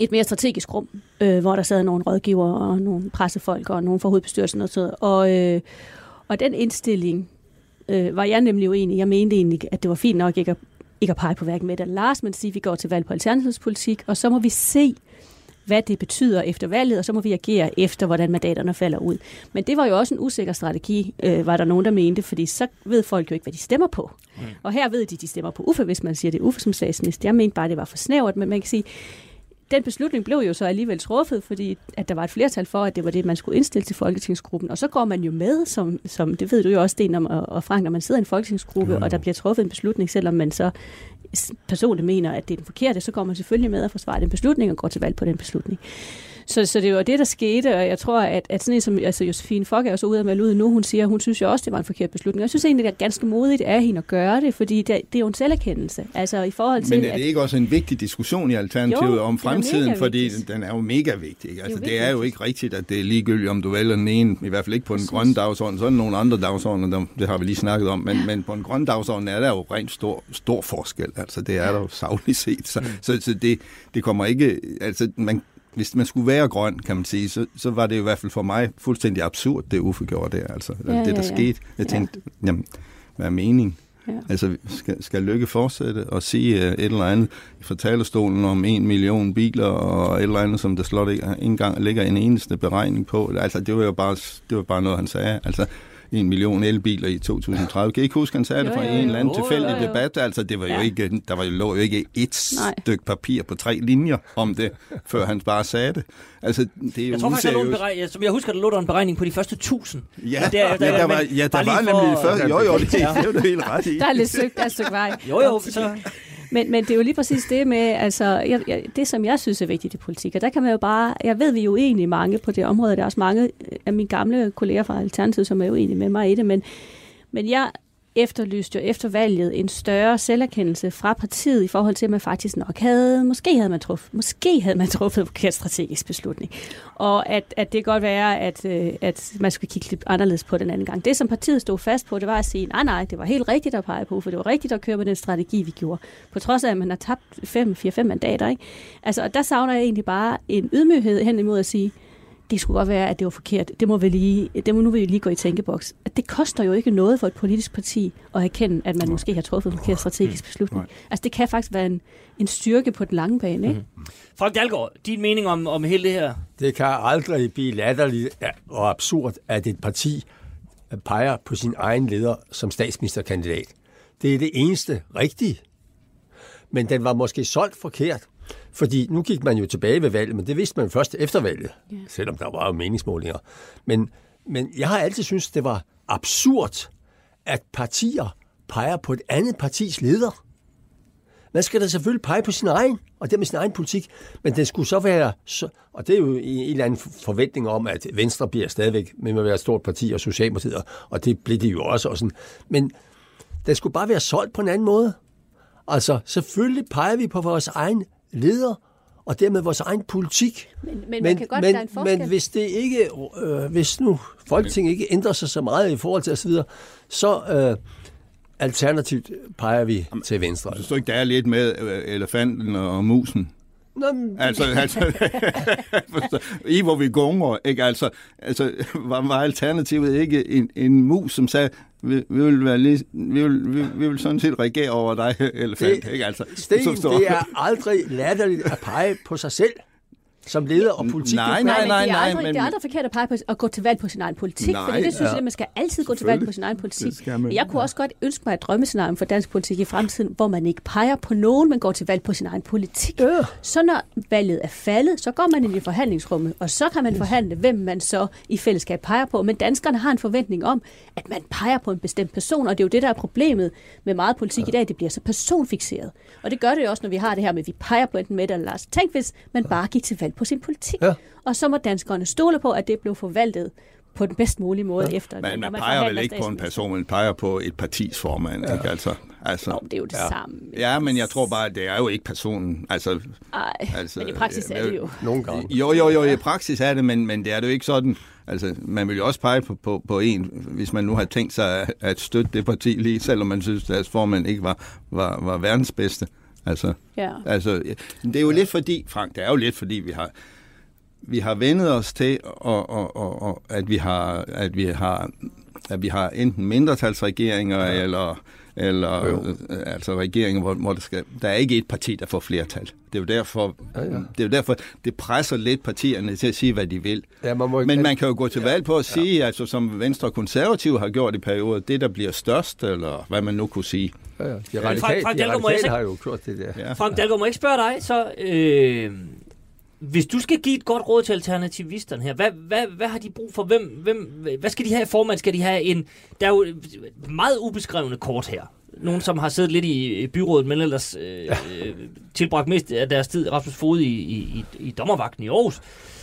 et mere strategisk rum, øh, hvor der sad nogle rådgiver og nogle pressefolk og nogle fra hovedbestyrelsen og sådan og, øh, og den indstilling øh, var jeg nemlig uenig. Jeg mente egentlig, at det var fint nok ikke at, ikke at pege på hverken med eller Lars, men at sige, at vi går til valg på alternativspolitik, og så må vi se, hvad det betyder efter valget, og så må vi agere efter, hvordan mandaterne falder ud. Men det var jo også en usikker strategi, øh, var der nogen, der mente, fordi så ved folk jo ikke, hvad de stemmer på. Mm. Og her ved de, de stemmer på Uffe, hvis man siger, det er Uffe som statsminister. Jeg mente bare, det var for snævert, men man kan sige, den beslutning blev jo så alligevel truffet, fordi at der var et flertal for, at det var det, man skulle indstille til Folketingsgruppen. Og så går man jo med, som, som det ved du jo også, Sten og, og Frank, når man sidder i en Folketingsgruppe, mm. og der bliver truffet en beslutning, selvom man så personligt mener, at det er den forkerte, så går man selvfølgelig med at forsvare den beslutning og går til valg på den beslutning. Så, så det var det, der skete, og jeg tror, at, at sådan en som altså Josefine Fock er så ude af melde ud nu, hun siger, hun synes jo også, det var en forkert beslutning. Jeg synes egentlig, det er ganske modigt af hende at gøre det, fordi det, det er jo en selverkendelse. Altså i forhold til, Men er det ikke også en vigtig diskussion i Alternativet jo, om fremtiden, fordi den er jo mega vigtig. Altså, det, er, det er jo ikke rigtigt, at det er ligegyldigt, om du vælger den ene, i hvert fald ikke på den grønne dagsorden, så er der nogle andre dagsordner, det har vi lige snakket om, men, men på en grønne dagsorden er der jo rent stor, stor forskel. Altså det er der jo savligt set. Så, mm. så, så det, det kommer ikke, altså man, hvis man skulle være grøn, kan man sige, så, så var det i hvert fald for mig fuldstændig absurd, det Uffe gjorde der. Altså, ja, det, der ja, skete. Jeg tænkte, ja. jamen, hvad er meningen? Ja. Altså, skal, skal Lykke fortsætte og sige uh, et eller andet fra talerstolen om en million biler og et eller andet, som der slår ikke engang ligger en eneste beregning på? Altså, det var jo bare, det var bare noget, han sagde. Altså, en million elbiler i 2030. Kan I ikke huske, han sagde det fra en eller anden tilfældig debat? Altså, det var jo ja. ikke, der var jo, lå jo ikke et Nej. stykke papir på tre linjer om det, før han bare sagde det. Altså, det er jo jeg tror faktisk, der lå en beregning, som jeg husker, der lå der en beregning på de første 1000. Ja, der, der, der, der, var, ja, der var nemlig de første. Jo, jo, det, det er jo helt ret i. Der er lidt søgt, der er et stykke vej. Jo, jo, så... Men, men det er jo lige præcis det med, altså, jeg, jeg, det som jeg synes er vigtigt i politik, og der kan man jo bare, jeg ved, vi er jo egentlig mange på det område, der er også mange af mine gamle kolleger fra Alternativet, som er jo egentlig med mig i det, men, men jeg efterlyste jo efter valget en større selverkendelse fra partiet i forhold til, at man faktisk nok havde, måske havde man truffet, måske havde man truffet en forkert strategisk beslutning. Og at, at det godt være, at, øh, at man skulle kigge lidt anderledes på den anden gang. Det, som partiet stod fast på, det var at sige, nej, nej, det var helt rigtigt at pege på, for det var rigtigt at køre med den strategi, vi gjorde. På trods af, at man har tabt 5-4-5 mandater. Ikke? Altså, og der savner jeg egentlig bare en ydmyghed hen imod at sige, det skulle godt være, at det var forkert. Det må vi lige, det må nu vil vi lige gå i tænkeboks. Det koster jo ikke noget for et politisk parti at erkende, at man måske har truffet en forkert strategisk beslutning. Altså det kan faktisk være en, en styrke på den lange bane. Ikke? Mm. Frank Dahlgaard, din mening om, om hele det her? Det kan aldrig blive latterligt og absurd, at et parti peger på sin egen leder som statsministerkandidat. Det er det eneste rigtige. Men den var måske solgt forkert. Fordi nu gik man jo tilbage ved valget, men det vidste man først efter valget, ja. selvom der var jo meningsmålinger. Men, men jeg har altid syntes, det var absurd, at partier peger på et andet partis leder. Man skal da selvfølgelig pege på sin egen, og det med sin egen politik, men den skulle så være, så, og det er jo en eller anden forventning om, at Venstre bliver stadigvæk med at være et stort parti, og Socialdemokratiet, og det blev det jo også. Og sådan. Men den skulle bare være solgt på en anden måde. Altså, selvfølgelig peger vi på vores egen leder, og dermed vores egen politik. Men, men, men, kan godt men, men hvis det ikke, øh, hvis nu Folketinget ikke ændrer sig så meget i forhold til osv., så øh, alternativt peger vi Jamen, til venstre. Så ikke, der er lidt med øh, elefanten og musen? Nå, men... Altså, altså [laughs] i hvor vi gonger, ikke? Altså, altså var, var alternativet ikke en, en mus, som sagde, vi, vi, vil være lige, vi, vil, vi, vi vil sådan set regere over dig, [laughs] elefant. Det, ikke? Altså, Sten, det er aldrig latterligt at pege på sig selv. Som leder, og politik... Nej, det- nej, nej, det er nej, aldrig, men- det er aldrig forkert at pege på at gå til valg på sin egen politik, Nej, fordi det synes ja. jeg, man skal altid gå til valg på sin egen politik. Det man. Jeg kunne også godt ønske mig et drømmescenarie for dansk politik i fremtiden, hvor man ikke peger på nogen, men går til valg på sin egen politik. Ja. Så når valget er faldet, så går man ind i forhandlingsrummet, og så kan man forhandle, hvem man så i fællesskab peger på. Men danskerne har en forventning om, at man peger på en bestemt person, og det er jo det, der er problemet med meget politik i dag. Det bliver så personfixeret. Og det gør det jo også, når vi har det her med, at vi peger på enten Mette eller Lars. Tænk, hvis man bare gik til valg på sin politik. Ja. Og så må danskerne stole på, at det blev forvaltet på den bedst mulige måde ja. efter. Men når man peger vel ikke på en person, man peger på et partis formand, ja. ikke altså? altså Nå, det er jo det ja. samme. Ja, men jeg tror bare, at det er jo ikke personen. Altså, Ej, Altså, men i praksis øh, er det jo. Nogle gange. jo, jo, jo, i praksis er det, men, men det er det jo ikke sådan. Altså, man vil jo også pege på, på, på en, hvis man nu har tænkt sig at, at støtte det parti lige, selvom man synes, at deres formand ikke var, var, var verdens bedste. Altså, Ja. altså, det er jo lidt fordi, Frank, det er jo lidt fordi, vi har, vi har vendet os til, og, og, og, og, at vi har, at vi har, at vi har enten mindretalsregeringer ja. eller eller Jo. øh, altså regeringer, hvor, hvor der, skal, der er ikke et parti, der får flertal. Det er jo derfor, Ja, ja. det er jo derfor, det presser lidt partierne til at sige, hvad de vil. Ja, man må ikke- Men man kan jo gå til valg på at sige, altså som Venstre og Konservative har gjort i perioder, det der bliver størst, eller hvad man nu kunne sige. Ja, ja. De Frank- radikale, Frank de Dalgaard, må jeg radikale har jo gjort det der. Ja. Frank Dalgaard, må jeg ikke spørge dig, så... Øh, hvis du skal give et godt råd til alternativisterne her, hvad, hvad, hvad har de brug for? Hvem, hvem, hvad skal de have i formand? Skal de have en... Der er jo meget ubeskrevne kort her. Nogen, som har siddet lidt i byrådet, men ellers øh, øh, tilbragt mest af deres tid Rasmus Fode i, i, i, i dommervagten i Aarhus.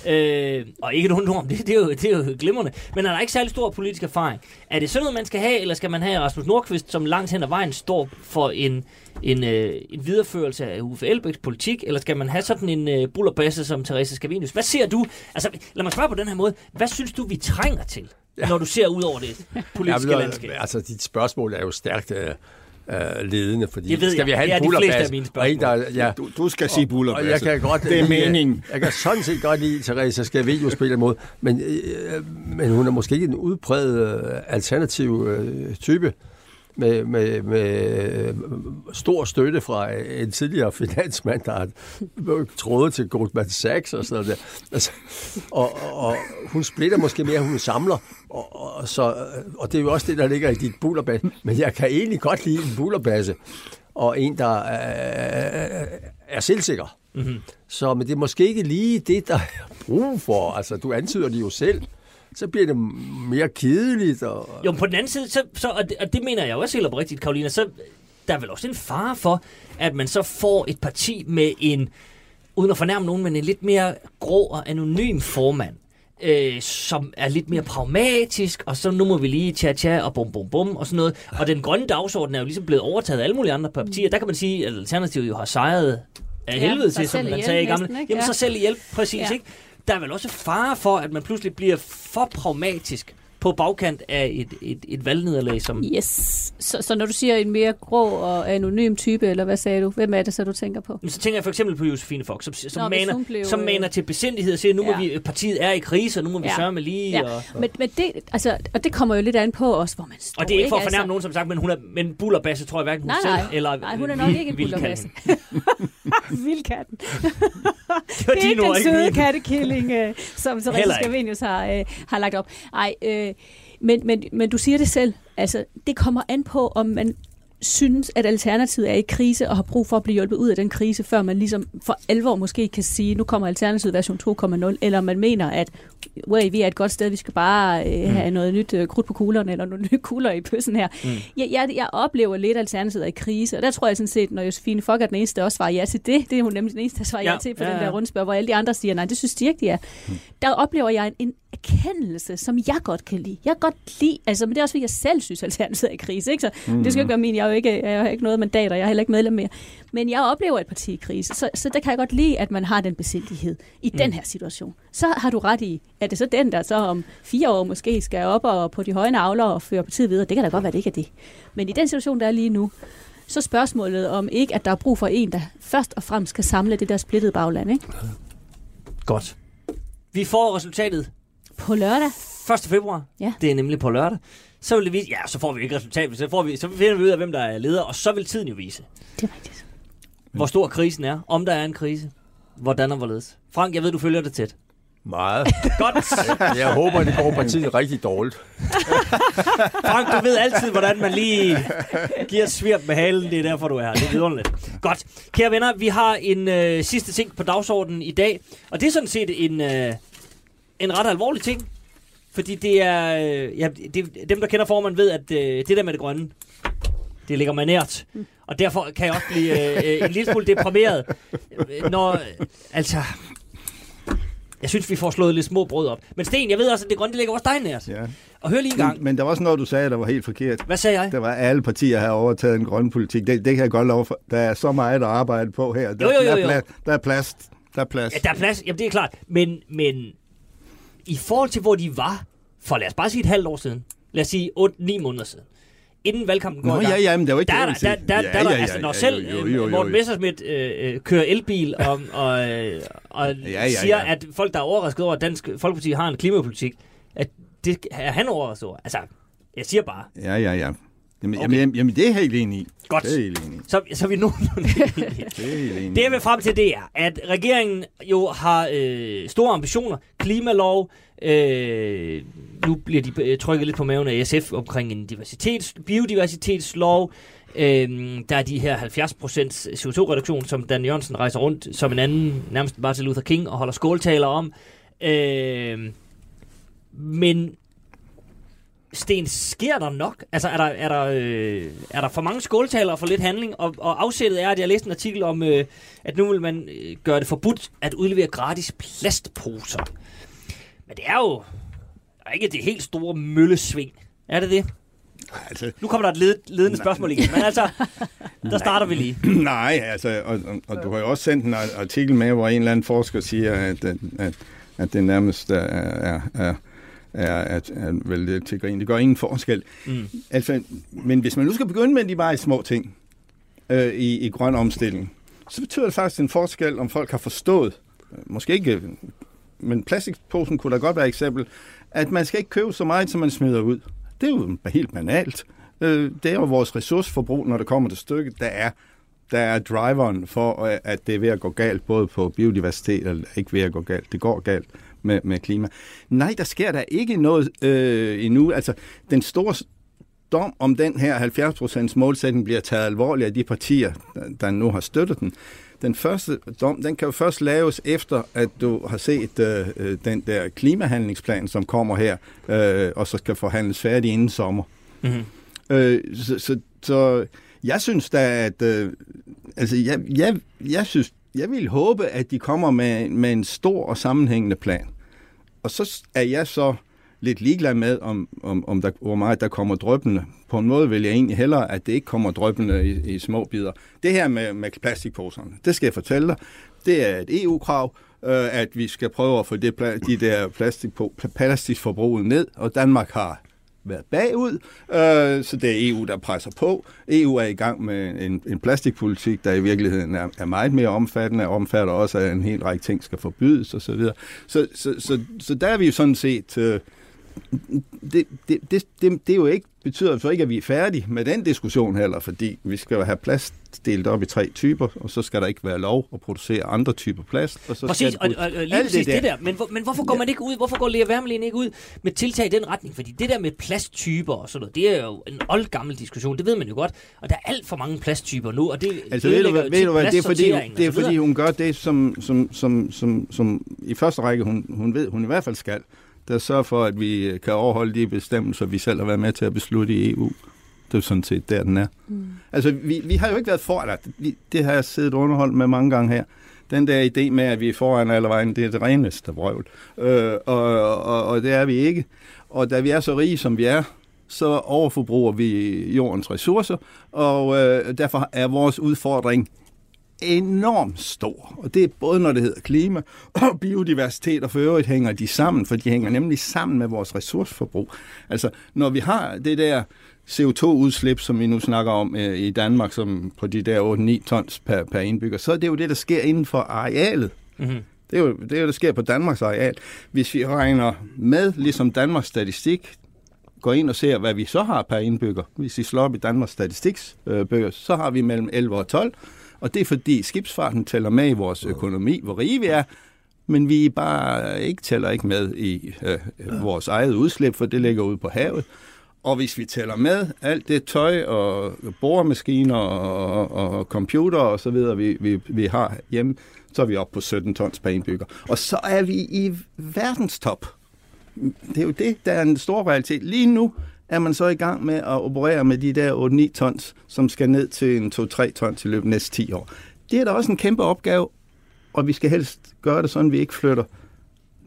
Øh, og ikke nogen om det, det er, jo, det er jo glimrende. Men han har ikke særlig stor politisk erfaring. Er det sådan noget, man skal have, eller skal man have Rasmus Nordqvist, som langt hen ad vejen står for en, en, øh, en videreførelse af Uffe Elbæks politik, eller skal man have sådan en øh, bullerbasse som Therese Scavenius? Hvad ser du? Altså, lad mig spørge på den her måde. Hvad synes du, vi trænger til, ja. når du ser ud over det politiske Ja, men, landskab? altså, dit spørgsmål er jo stærkt øh, øh, ledende, fordi Det ved skal jeg. vi have Det er en de fleste bullerbas, af mine og en, der, ja, Du, du skal sige buller. og jeg kan godt Det er meningen. Jeg kan sådan set godt lide Scavenius en eller anden måde, men, øh, men hun er måske ikke en udpræget øh, alternativ øh, type med, med, med øh, stor støtte fra en tidligere finansmand, der har trådet til Goldman Sachs og sådan noget der. Altså, og, og, hun splitter måske mere, hun samler, og, og, så, og det er jo også det, der ligger i dit bullerbasse. Men jeg kan egentlig godt lide en bullerbasse, og en, der er, er selvsikker. Mm-hmm. Så men det er måske ikke lige det, der er brug for. Altså, du antyder det jo selv. Så bliver det mere kedeligt. Og, Jo, men på den anden side, så, så, og, det, og det mener jeg også helt oprigtigt, Karolina, så der er vel også en fare for, at man så får et parti med en, uden at fornærme nogen, men en lidt mere grå og anonym formand, øh, som er lidt mere pragmatisk, og så nu må vi lige tja-tja og bum bum bum og sådan noget. Og den grønne dagsorden er jo ligesom blevet overtaget af alle mulige andre partier. Der kan man sige, at Alternativet jo har sejret af Ja, helvede sig til, som man sagde i gamle. næsten, ikke? Jamen Ja. så selv ihjel, præcis, Ja. ikke? Der er vel også fare for, at man pludselig bliver for pragmatisk? På bagkant af et, et, et valgnederlag, som... Yes. Så, så når du siger en mere grå og anonym type, eller hvad sagde du? Hvem er det så, du tænker på? Så tænker jeg for eksempel på Josefine Fox, som, som, Nå, maner, blev, som øh, maner til besindighed og siger, nu må ja. vi, partiet er i krise, og nu må vi Ja. sørge med lige. Ja, Og, men, men det, altså, og det kommer jo lidt an på os, hvor man står. og det er ikke for at Altså, fornærme nogen, som sagt, men hun er men bullerbasse, tror jeg hverken hun Nej, selv eller Nej, hun er nok ikke en bullerbasse. [laughs] Vildkatten. Det er ikke den søde kattekilling, øh, som Therese. Scavenius har, øh, har lagt op. Ej, øh, men, men, men du siger det selv. Altså, det kommer an på, om man synes, at Alternativet er i krise og har brug for at blive hjulpet ud af den krise, før man ligesom for alvor måske kan sige, nu kommer Alternativet version 2.0, eller man mener, at way, vi er et godt sted, vi skal bare øh, have noget nyt øh, krudt på kuglerne, eller nogle nye kugler i pøssen her. Mm. Jeg, jeg, jeg oplever lidt, at Alternativet er i krise, og der tror jeg sådan set, når Josefine Fock er den eneste, der også svarer ja til det, det er hun nemlig den eneste, der svarer ja, Ja, til på ja, den der rundspørg, hvor alle de andre siger, nej, det synes de ikke, de er. Mm. Der oplever jeg en, en erkendelse, som jeg godt kan lide. Jeg kan godt lide, altså, men det er også fordi, jeg selv synes, at Alternativet er i krise, ikke? Så mm. det skal ikke være min, jeg er jo ikke, jeg har ikke noget mandat, og jeg er heller ikke medlem mere. Men jeg oplever et parti i krise, så, så der kan jeg godt lide, at man har den besindighed i mm. den her situation. Så har du ret i, at det så den, der så om fire år måske skal op og på de høje navler og føre partiet videre. Det kan da godt være, det ikke er det. Men i den situation, der er lige nu, så spørgsmålet om ikke, at der er brug for en, der først og fremmest skal samle det der splittede bagland. Ikke? Godt. Vi får resultatet På lørdag. 1. februar. Ja. Det er nemlig på lørdag. Så vil det vise, ja, så får vi ikke resultat, så, får vi, så finder vi ud af, hvem der er leder, og så vil tiden jo vise, Det er rigtigt. hvor stor krisen er, om der er en krise. hvordan og hvorledes. Frank, jeg ved, du følger det tæt. Meget. Godt. [laughs] Jeg håber, det går partiet rigtig dårligt. [laughs] Frank, du ved altid, hvordan man lige giver svirp med halen. Det er derfor, du er her. Det er vidunderligt. Godt. Kære venner, vi har en øh, sidste ting på dagsordenen i dag. Og det er sådan set en, øh, en ret alvorlig ting. Fordi det er... Øh, ja, det, dem, der kender formanden, ved, at øh, det der med det grønne, det ligger mig nært. Og derfor kan jeg også blive øh, øh, en lille smule deprimeret, øh, når... Altså... Jeg synes, vi får slået lidt små brød op. Men Sten, jeg ved også, at det grønne det ligger også dig nært. Ja. Og hør lige en gang. Men, men der var også noget, du sagde, der var helt forkert. Hvad sagde jeg? Der var alle partier har overtaget en grøn politik. Det, det kan jeg godt love for. Der er så meget at arbejde på her. Der, Jo, jo, jo, Der, jo. er plads, der er plads. Der er plads. Ja, der er plads. Jamen, det er klart. Men, men i forhold til, hvor de var for, lad os bare sige et halvt år siden. Lad os sige 8-9 måneder siden. Inden valgkampen går Nå, i gang. ja, ja, men det var ikke der, er det, der, der, der, Ja, der, ja, ja, altså, når selv jo, jo, jo, jo, Morten. Messersmith øh, øh, kører elbil og, og, øh, og Ja, ja, siger, ja. at folk, der er overrasket over, at Dansk Folkeparti har en klimapolitik, at det er han overrasket over. Altså, jeg siger bare. Ja, ja, ja. Jamen, Okay. jamen, jamen, det er jeg helt enig i. Godt. Det er helt enig i. Så, så vi enige. Det er. Det jeg vil frem til, det er, at regeringen jo har øh, store ambitioner. Klimalov. Øh, nu bliver de øh, trykket lidt på maven af SF omkring en diversitets, biodiversitetslov. Øh, der er de her 70% CO2-reduktion, som Dan Jørgensen rejser rundt som en anden, nærmest Martin Luther King, og holder skåltaler om. Øh, men Sten, sker der nok? Altså, er der, er der, øh, er der for mange skåltaler og for lidt handling? Og, og afsættet er, at jeg læste en artikel om, øh, at nu vil man øh, gøre det forbudt at udlevere gratis plastposer. Men det er jo er ikke det helt store møllesving. Er det det? Altså, Nu kommer der et led, ledende spørgsmål igen. Men altså, der starter vi lige. [clears throat] Nej, altså, og, og, og du har jo også sendt en artikel med, hvor en eller anden forsker siger, at, at, at, at det nærmest er, er, er, er, at, at vel det til grin. Det gør ingen forskel. Mm. Altså, men hvis man nu skal begynde med de meget små ting øh, i, i grøn omstilling, så betyder det faktisk en forskel, om folk har forstået, øh, måske ikke, men plastikposen kunne da godt være et eksempel, at man skal ikke købe så meget, som man smider ud. Det er jo helt banalt. Øh, det er jo vores ressourceforbrug, når det kommer til stykket, der er der er driveren for, at det er ved at gå galt, både på biodiversitet, eller ikke ved at gå galt, det går galt med, med klima. Nej, der sker der ikke noget øh, endnu. Altså, den store dom om den her 70% målsætning bliver taget alvorligt af de partier, der, der nu har støttet den. Den første dom, den kan jo først laves efter, at du har set øh, øh, den der klimahandlingsplan, som kommer her, øh, og så skal forhandles færdig inden sommer. Mm-hmm. Øh, så, så, så jeg synes da, at øh, altså, jeg, jeg, jeg synes, jeg vil håbe, at de kommer med, med en stor og sammenhængende plan. Og så er jeg så lidt ligeglad med, om, om, om der, hvor meget der kommer drøbende. På en måde vil jeg egentlig hellere, at det ikke kommer drøbende i, i små bidder. Det her med, med plastikposerne, det skal jeg fortælle dig. Det er et EU-krav, øh, at vi skal prøve at få det, de der plastik, plastikforbruget ned, og Danmark har været bagud, øh, så det er EU, der presser på. EU er i gang med en, en plastikpolitik, der i virkeligheden er, er meget mere omfattende, og omfatter også, at en hel række ting skal forbydes osv. Så, videre. så, så, så, så der er vi jo sådan set... Øh, det, det, det, det, det er jo ikke, betyder så ikke, at vi er færdige med den diskussion heller, fordi vi skal jo have plast delt op i tre typer, og så skal der ikke være lov at producere andre typer plast. Og så Præcis, skal og, det, og, og lige præcis det det der. der. Men, hvor, men hvorfor går man ikke ud, hvorfor går Lea Wermelin ikke ud med tiltag i den retning? Fordi det der med plasttyper og sådan noget, det er jo en oldgammel diskussion, det ved man jo godt. Og der er alt for mange plasttyper nu, og det Altså ved du, hvad, ved du hvad, det er fordi, det er fordi hun gør det, som, som, som, som, som i første række hun, hun ved, hun i hvert fald skal. Der sørger for, at vi kan overholde de bestemmelser, vi selv har været med til at beslutte i EU. Det er sådan set der, den er. Mm. Altså, vi, vi har jo ikke været foran. Vi, det har jeg siddet underholdt med mange gange her. Den der idé med, at vi er foran alle vejen, det er det reneste vrøvl. Øh, og, og, og det er vi ikke. Og da vi er så rige, som vi er, så overforbruger vi jordens ressourcer, og øh, derfor er vores udfordring enormt stor. Og det er både når det hedder klima og biodiversitet, og for øvrigt hænger de sammen, for de hænger nemlig sammen med vores ressourceforbrug. Altså, når vi har det der CO2-udslip, som vi nu snakker om øh, i Danmark, som på de der 8-9 tons per, per indbygger, så er det jo det, der sker inden for arealet. Mhm. Det er jo det, er jo, der sker på Danmarks areal. Hvis vi regner med, ligesom Danmarks Statistik, går ind og ser, hvad vi så har per indbygger. Hvis vi slår op i Danmarks Statistiks øh, bøger, så har vi mellem 11 og 12. Og det er fordi skibsfarten tæller med i vores økonomi, hvor rige vi er, men vi bare ikke tæller ikke med i øh, vores eget udslip, for det ligger ude på havet. Og hvis vi tæller med alt det tøj og boremaskiner og, og, og computer og så videre, vi, vi, vi har hjemme, så er vi oppe på 17 tons per indbygger. Og så er vi i verdenstop. Det er jo det, der er en stor realitet. Lige nu er man så i gang med at operere med de der 8-9 tons, som skal ned til en 2-3 tons i løbet af næste 10 år. Det er da også en kæmpe opgave, og vi skal helst gøre det sådan, at vi ikke flytter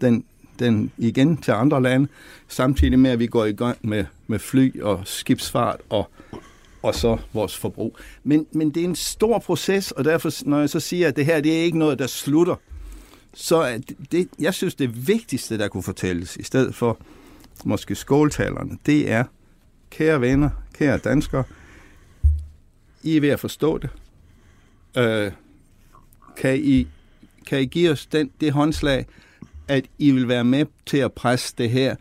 den, den igen til andre lande, samtidig med, at vi går i gang med, med fly og skibsfart og, og så vores forbrug. Men, men det er en stor proces, og derfor, når jeg så siger, at det her det er ikke noget, der slutter, så det, det, jeg synes, det vigtigste, der kunne fortælles, i stedet for måske skåltalerne, det er, kære venner, kære danskere, I er ved at forstå det. Øh, kan, I, kan I give os den, det håndslag, at I vil være med til at presse det her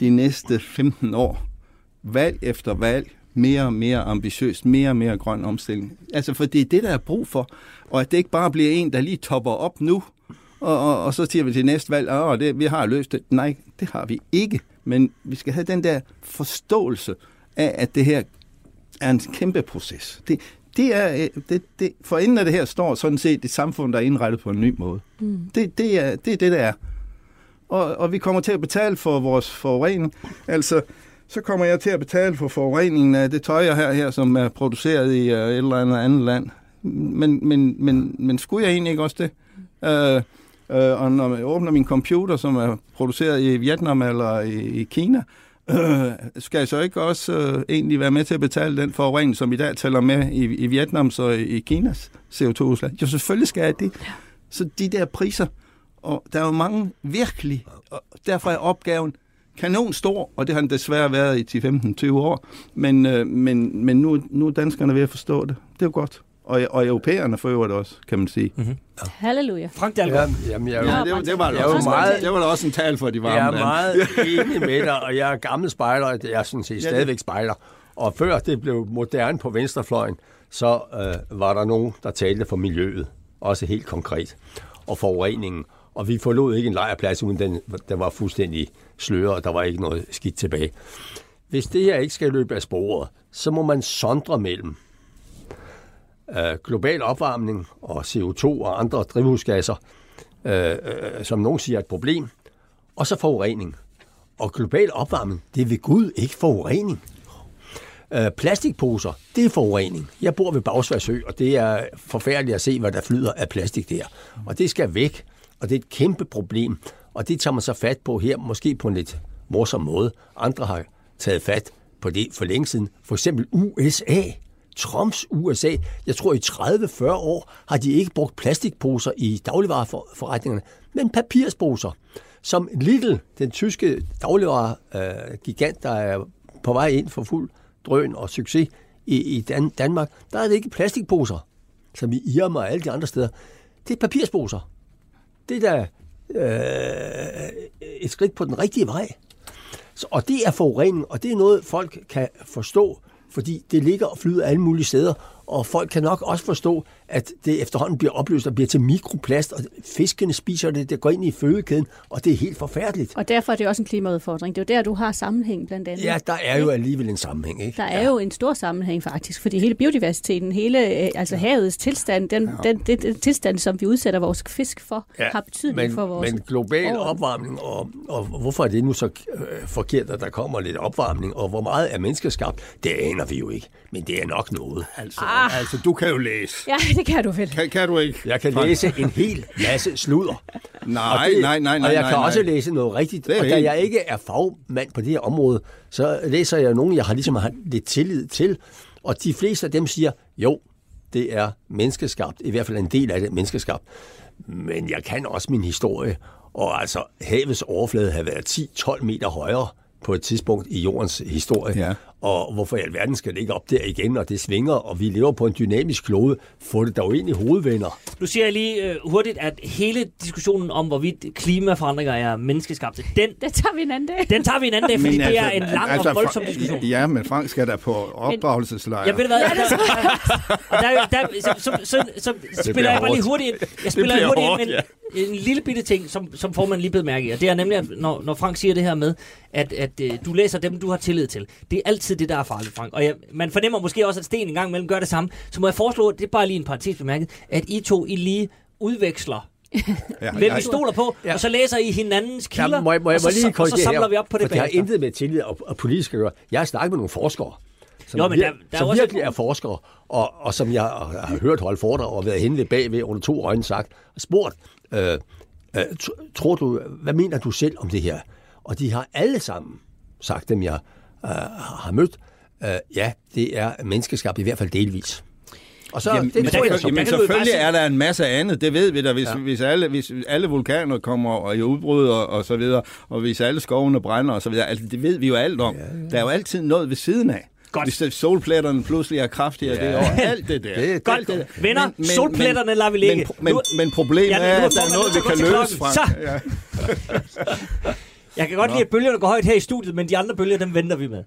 de næste 15 år, valg efter valg, mere og mere ambitiøst, mere og mere grøn omstilling. Altså, for det er det, der er brug for. Og at det ikke bare bliver en, der lige topper op nu, og, og, og så siger vi til næste valg, at det, vi har løst det. Nej, det har vi ikke. Men vi skal have den der forståelse af, at det her er en kæmpe proces. Det, det er, øh, det, det, for inden af det her står sådan set et samfund, der er indrettet på en ny måde. Mm. Det, det, er, det er det, der er. Og, og vi kommer til at betale for vores forurening. Altså, så kommer jeg til at betale for forureningen af det tøj, jeg her, her som er produceret i uh, et eller andet andet land. Men, men, men, men skulle jeg egentlig ikke også det? Uh, uh, og når jeg åbner min computer, som er produceret i Vietnam eller i, i Kina, uh, skal jeg så ikke også uh, egentlig være med til at betale den forurening, som i dag tæller med i, i Vietnams og i, i Kinas CO2-udslag? Jo, selvfølgelig skal jeg det. Så de der priser, og der er jo mange virkelig, og derfor er opgaven kanon stor, og det har den desværre været i 10-15-20 år, men, øh, men, men nu, nu er danskerne ved at forstå det. Det er jo godt. Og, og europæerne for øvrigt også, kan man sige. Mm-hmm. Ja. Halleluja. Frank Dahlgaard. Ja, jamen, jeg, Ja, det, var- det, var, Jeg jo også, meget- det var da også en tal for de varme Jeg er lande. meget enig med dig, og jeg er gammel spejler, og jeg er sådan set stadigvæk spejler. Og før det blev moderne på venstrefløjen, så øh, var der nogen, der talte for miljøet, også helt konkret, og forureningen. Og vi forlod ikke en lejrplads, uden den, den var fuldstændig sløret, og der var ikke noget skidt tilbage. Hvis det her ikke skal løbe af sporet, så må man sondre mellem øh, global opvarmning og CO2 og andre drivhusgasser, øh, øh, som nogen siger er et problem, og så forurening. Og global opvarmning, det er ved Gud ikke forurening. Øh, plastikposer, det er forurening. Jeg bor ved Bagsværsø, og det er forfærdeligt at se, hvad der flyder af plastik der. Og det skal væk, og det er et kæmpe problem. Og det tager man så fat på her, måske på en lidt morsom måde. Andre har taget fat på det for længe siden. For eksempel USA. Trumps USA. Jeg tror, i 30-40 år har de ikke brugt plastikposer i dagligvareforretningerne, men papirsposer. Som Lidl, den tyske dagligvaregigant, der er på vej ind for fuld drøn og succes i, i Dan- Danmark, der er det ikke plastikposer, som i Irma og alle de andre steder. Det er papirsposer. Det er da øh, et skridt på den rigtige vej. Så, og det er forurening, og det er noget, folk kan forstå, fordi det ligger og flyder alle mulige steder, og folk kan nok også forstå, at det efterhånden bliver opløst og bliver til mikroplast, og fiskene spiser det, det går ind i fødekæden, og det er helt forfærdeligt. Og derfor er det også en klimaudfordring. Det er jo der, du har sammenhæng blandt andet. Ja, der er jo alligevel en sammenhæng, ikke? Der er jo en stor sammenhæng faktisk, fordi hele biodiversiteten, hele øh, altså havets tilstand, den, den, den, den tilstand, som vi udsætter vores fisk for, ja, har betydning men, for vores... Men global år. opvarmning, og, og hvorfor er det nu så øh, forkert, at der kommer lidt opvarmning, og hvor meget er menneskeskabt, det aner vi jo ikke. Men det er nok noget. Altså, ah. altså, du kan jo læse. Ja, det [laughs] kan du vel. Kan, kan du ikke? Jeg kan læse en hel masse sludder. Nej, Og det- nej, nej, nej. Og jeg nej, kan nej. også læse noget rigtigt. Det er Og da jeg ikke er fagmand på det her område, så læser jeg nogen, jeg har ligesom har lidt tillid til. Og de fleste af dem siger, jo, det er menneskeskabt. I hvert fald en del af det er menneskeskabt. Men jeg kan også min historie. Og altså, havets overflade har været 10-12 meter højere på et tidspunkt i jordens historie. Ja. Og hvorfor i alverden skal det ikke op der igen, og det svinger, og vi lever på en dynamisk klode. Få det dog ind i hovedvenner. Nu siger jeg lige øh, hurtigt, at hele diskussionen om, hvorvidt klimaforandringer er menneskeskabte, den, Det tager vi en anden dag. den tager vi en anden dag, fordi det er en lang og voldsom diskussion. Ja, men Frank skal da på opdragelseslejr. Jeg ved hvad, der, og der, der, så, så, så, så spiller jeg bare lige hurtigt ind. Jeg spiller hurtigt hårdt, ind med en, en lille bitte ting, som, som får man lige blevet mærke i. Og det er nemlig, at når, når Frank siger det her med, at, at øh, du læser dem, du har tillid til. Det er altid det, der er farligt, Frank. Og jeg, man fornemmer måske også, at Sten en gang imellem gør det samme. Så må jeg foreslå, det er bare lige en parentes bemærket, at I to I lige udveksler ja, hvem vi stoler på, ja. og så læser I hinandens kilder, Ja, må jeg, må jeg, og, så, lige og så samler her, vi op på det for det har bagefter. intet med tillid og, og politisk at gøre. Jeg har snakket med nogle forskere, som, Jo, men der- der er som også- virkelig er forskere, og, og som jeg har hørt holde foredrag og været henne ved bagved under to øjne sagt, og spurgt, øh, øh, tr- tror du, hvad mener du selv om det her? Og de har alle sammen sagt dem, jeg øh, har mødt, øh, ja, det er menneskeskabt, i hvert fald delvis. Og så, Jamen, det men, tror jeg, så. jamen selvfølgelig er der en masse andet, det ved vi da, hvis, ja. hvis, alle, hvis alle vulkaner kommer og i udbrud og, og så videre, og hvis alle skovene brænder og så videre, altså det ved vi jo alt om. Ja, ja. Der er jo altid noget ved siden af. Godt. Hvis det- solpletterne pludselig er kraftigere, ja. det er jo alt det der. Det er Godt, det der. venner, solpletterne lader vi ligge. Men, men, men problemet Ja, er, at der er noget, vi kan løse, Frank. klokken. Ja. [laughs] Jeg kan godt lide, at bølgerne går højt her i studiet, men de andre bølger, dem venter vi med.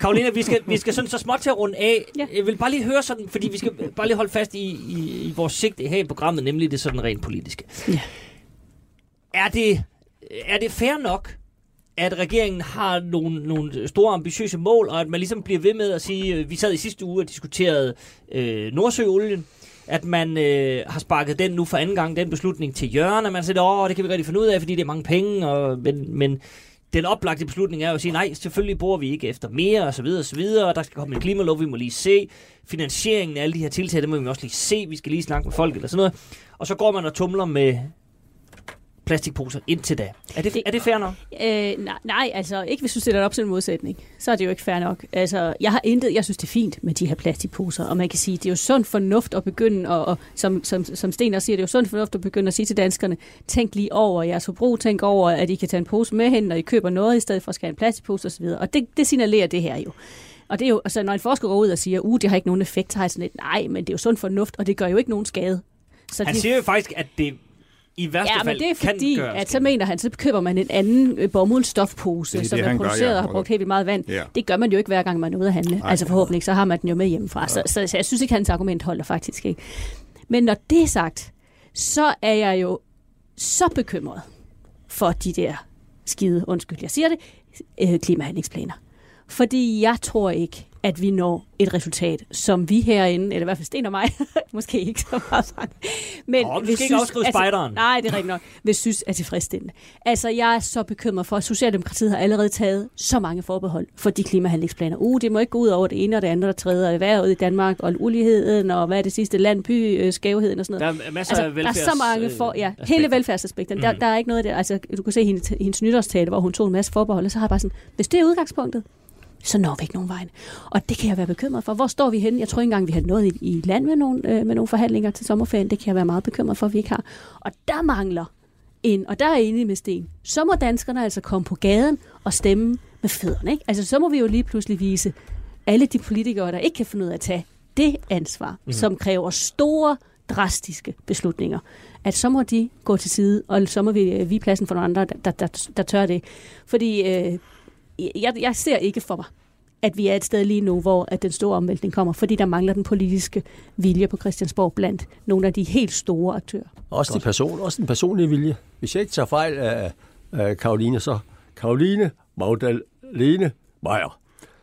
Karolina, vi skal, vi skal sådan så småt til at runde af. Ja. Jeg vil bare lige høre sådan, fordi vi skal bare lige holde fast i, i, i vores sigte her i programmet, nemlig det sådan rent politiske. Ja. Er det, er det fair nok, at regeringen har nogle, nogle store ambitiøse mål, og at man ligesom bliver ved med at sige, øh, vi sad i sidste uge og diskuterede øh, Nordsøolien, at man øh, har sparket den nu for anden gang, den beslutning til hjørne, man siger, åh, det kan vi rigtig finde ud af, fordi det er mange penge, og, men, men den oplagte beslutning er jo at sige, nej, selvfølgelig bruger vi ikke efter mere, og så videre, og så videre, og der skal komme en klimalov, vi må lige se, finansieringen af alle de her tiltag, det må vi også lige se, vi skal lige snakke med folk, eller sådan noget, og så går man og tumler med plastikposer indtil da. Er det, Det- er det fair nok? Øh, nej, nej, altså ikke hvis du stiller det op til en modsætning. Så er det jo ikke fair nok. Altså, jeg har intet, jeg synes det er fint med de her plastikposer, og man kan sige, det er jo sund fornuft at begynde, og, og som, som, som Sten også siger, det er jo sund fornuft at begynde at sige til danskerne, tænk lige over jeres forbrug, tænk over, at I kan tage en pose med hen, når I køber noget, i stedet for at skal have en plastikpose osv. Og det, det signalerer det her jo. Og det er jo, altså, når en forsker går ud og siger, uh, det har ikke nogen effekt, så har jeg sådan lidt, nej, men det er jo sund fornuft, og det gør jo ikke nogen skade. Så Han de- siger jo faktisk, at det i værste Ja, men det er fordi, at så mener han, så køber man en anden øh, bomuldsstofpose, Det er som det, er han gør, produceret ja. og har brugt helt vildt meget vand. Ja. Det gør man jo ikke hver gang, man er ude at handle. Nej. altså forhåbentlig ikke, så har man den jo med hjemmefra. Så, så, så jeg synes ikke, hans argument holder faktisk ikke. Men når det er sagt, så er jeg jo så bekymret for de der skide, undskyld, jeg siger det, øh, klimahandlingsplaner. Fordi jeg tror ikke, at vi når et resultat, som vi herinde, eller i hvert fald Sten og mig, [laughs] måske ikke så meget sagt, men du vi skal ikke spejderen. Nej, det er rigtigt nok. Vi synes er tilfredsstillende. Altså, jeg er så bekymret for, at Socialdemokratiet har allerede taget så mange forbehold for de klimahandlingsplaner. Uh, det må ikke gå ud over det ene og det andet og det tredje, og erhvervet i Danmark, og uligheden, og hvad er det sidste, landby, øh, skævheden og sådan noget. Der er masser Altså, af der er velfærds... så mange for, ja, aspekter. hele velfærdsaspekten. Mm. Der, der er ikke noget der. Altså, du kan se hendes, hendes nytårstale, hvor hun tog en masse forbehold, og så har jeg bare sådan, hvis det er udgangspunktet, så når vi ikke nogen vejen. Og det kan jeg være bekymret for. Hvor står vi henne? Jeg tror ikke engang, vi har nået i, i land med nogle, øh, med nogle forhandlinger til sommerferien. Det kan jeg være meget bekymret for, at vi ikke har. Og der mangler en, og der er jeg enig med Sten, så må danskerne altså komme på gaden og stemme med fødderne. Ikke? Altså, så må vi jo lige pludselig vise alle de politikere, der ikke kan finde ud af at tage det ansvar, mm. som kræver store, drastiske beslutninger, at så må de gå til side, og så må vi øh, vige pladsen for nogle andre, der, der, der tør det. Fordi øh, jeg, jeg ser ikke for mig, at vi er et sted lige nu, hvor at den store omvæltning kommer, fordi der mangler den politiske vilje på Christiansborg blandt nogle af de helt store aktører. Også, de person, også den personlige vilje. Hvis jeg ikke tager fejl af, af Karoline, så Karoline Magdalene Meyer.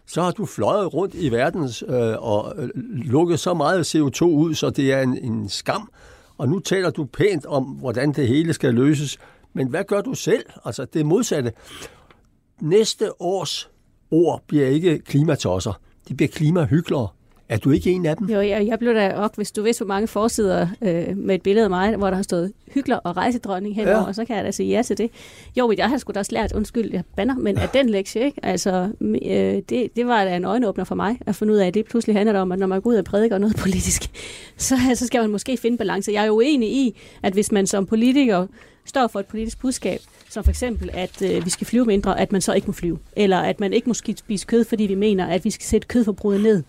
Så har du fløjet rundt i verden øh, og øh, lukket så meget CO2 ud, så det er en, en skam. Og nu taler du pænt om, hvordan det hele skal løses. Men hvad gør du selv? Altså det modsatte. Næste års ord bliver ikke klimatosser. De bliver klimahyklere. Er du ikke en af dem? Jo, jeg, jeg blev da op, hvis du vidste, hvor mange forsider øh, med et billede af mig, hvor der har stået hygler og rejsedronning henover, Ja. ja. og så kan jeg da sige ja til det. Jo, men jeg har sgu da også lært, undskyld, jeg banner, men af den lektie, ikke? Altså, øh, det, det var da en øjenåbner for mig, at finde ud af, at det pludselig handler om, at når man går ud og prædiker noget [laughs] politisk, så, så skal man måske finde balance. Jeg er jo uenig i, at hvis man som politiker står for et politisk budskab, som for eksempel, at øh, vi skal flyve mindre, at man så ikke må flyve. Eller at man ikke må spise kød, fordi vi mener, at vi skal sætte kødforbruget ned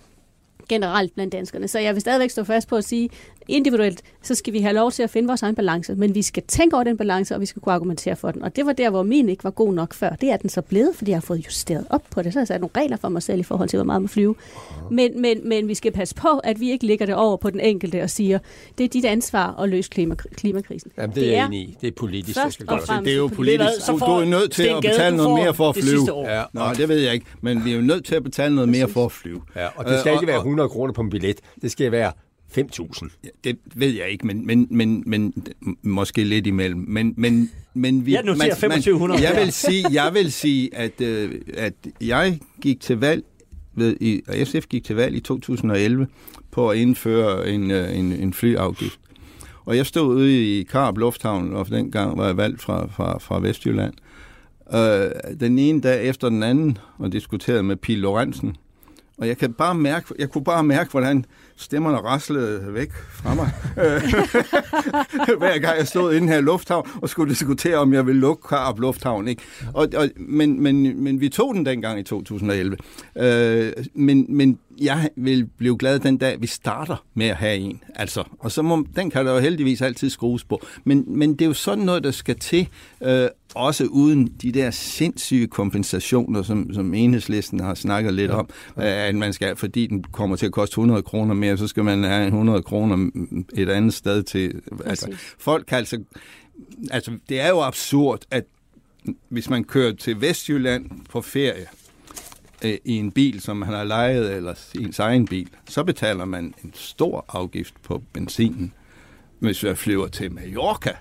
generelt blandt danskerne. Så jeg vil stadigvæk stå fast på at sige, individuelt, så skal vi have lov til at finde vores egen balance, men vi skal tænke over den balance, og vi skal kunne argumentere for den. Og det var der, hvor min ikke var god nok før. Det er den så blevet, fordi jeg har fået justeret op på det. Så har jeg sat nogle regler for mig selv i forhold til, hvor meget man flyve. Men, men, men vi skal passe på, at vi ikke ligger det over på den enkelte og siger, det er dit ansvar at løse klima, klimakrisen. Jamen, det, det er jeg enig i. Det er politisk, det skal gøres. Det er jo politisk. Du, du er nødt til at betale noget mere for at flyve. Ja. Nå, det ved jeg ikke. Men vi er jo nødt til at betale noget mere for at flyve. Ja, og det skal ikke være 100 kroner på en billet. Det skal være 5.000. Ja, det ved jeg ikke, men, men, men, men måske lidt imellem. Men, men, men vi, jeg noterer 2500. jeg vil sige, jeg vil sige at, øh, at jeg gik til valg, ved, i, og SF gik til valg i 2011 på at indføre en, øh, en, en flyafgift. Og jeg stod ude i Karp Lufthavn, og dengang var jeg valgt fra, fra, fra Vestjylland. Øh, den ene dag efter den anden, og diskuterede med Pil Lorentzen, og jeg kan bare mærke, jeg kunne bare mærke, hvordan stemmerne raslede væk fra mig. Øh, [laughs] hver gang jeg stod inde her i Lufthavn og skulle diskutere, om jeg ville lukke Karup Lufthavn. Ikke? Og, og, men, men, men vi tog den dengang i 2011. Øh, men, men jeg vil blive glad den dag, vi starter med at have en. Altså, og så må, den kan der jo heldigvis altid skrues på. Men, men det er jo sådan noget, der skal til, øh, også uden de der sindssyge kompensationer, som, som enhedslisten har snakket lidt om, ja. at man skal, fordi den kommer til at koste 100 kroner mere, så skal man have 100 kroner et andet sted til. Altså, folk kan altså, altså, det er jo absurd, at hvis man kører til Vestjylland på ferie, øh, i en bil, som han har lejet, eller ens egen bil, så betaler man en stor afgift på benzinen. Hvis jeg flyver til Mallorca,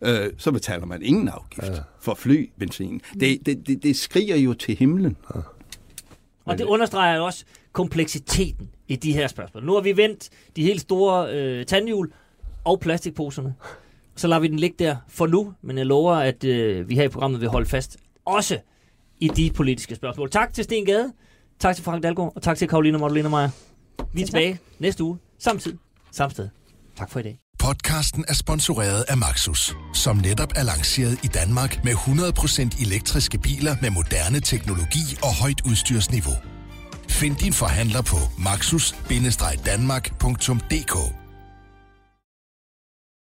øh, så betaler man ingen afgift ja. for flybenzin. Det, det, det, det skriger jo til himlen. Ja. Og det understreger jo også kompleksiteten i de her spørgsmål. Nu har vi vendt de helt store øh, tandhjul og plastikposerne. Så lader vi den ligge der for nu, men jeg lover, at øh, vi her i programmet vil holde fast også i de politiske spørgsmål. Tak til Sten Gade, tak til Frank Dalgaard, og tak til Karoline Magdalena Meyer. Vi er tilbage næste uge, samtidig, samme sted. Tak for i dag. Podcasten er sponsoreret af Maxus, som netop er lanceret i Danmark med 100% elektriske biler med moderne teknologi og højt udstyrsniveau. Find din forhandler på maxus-danmark.dk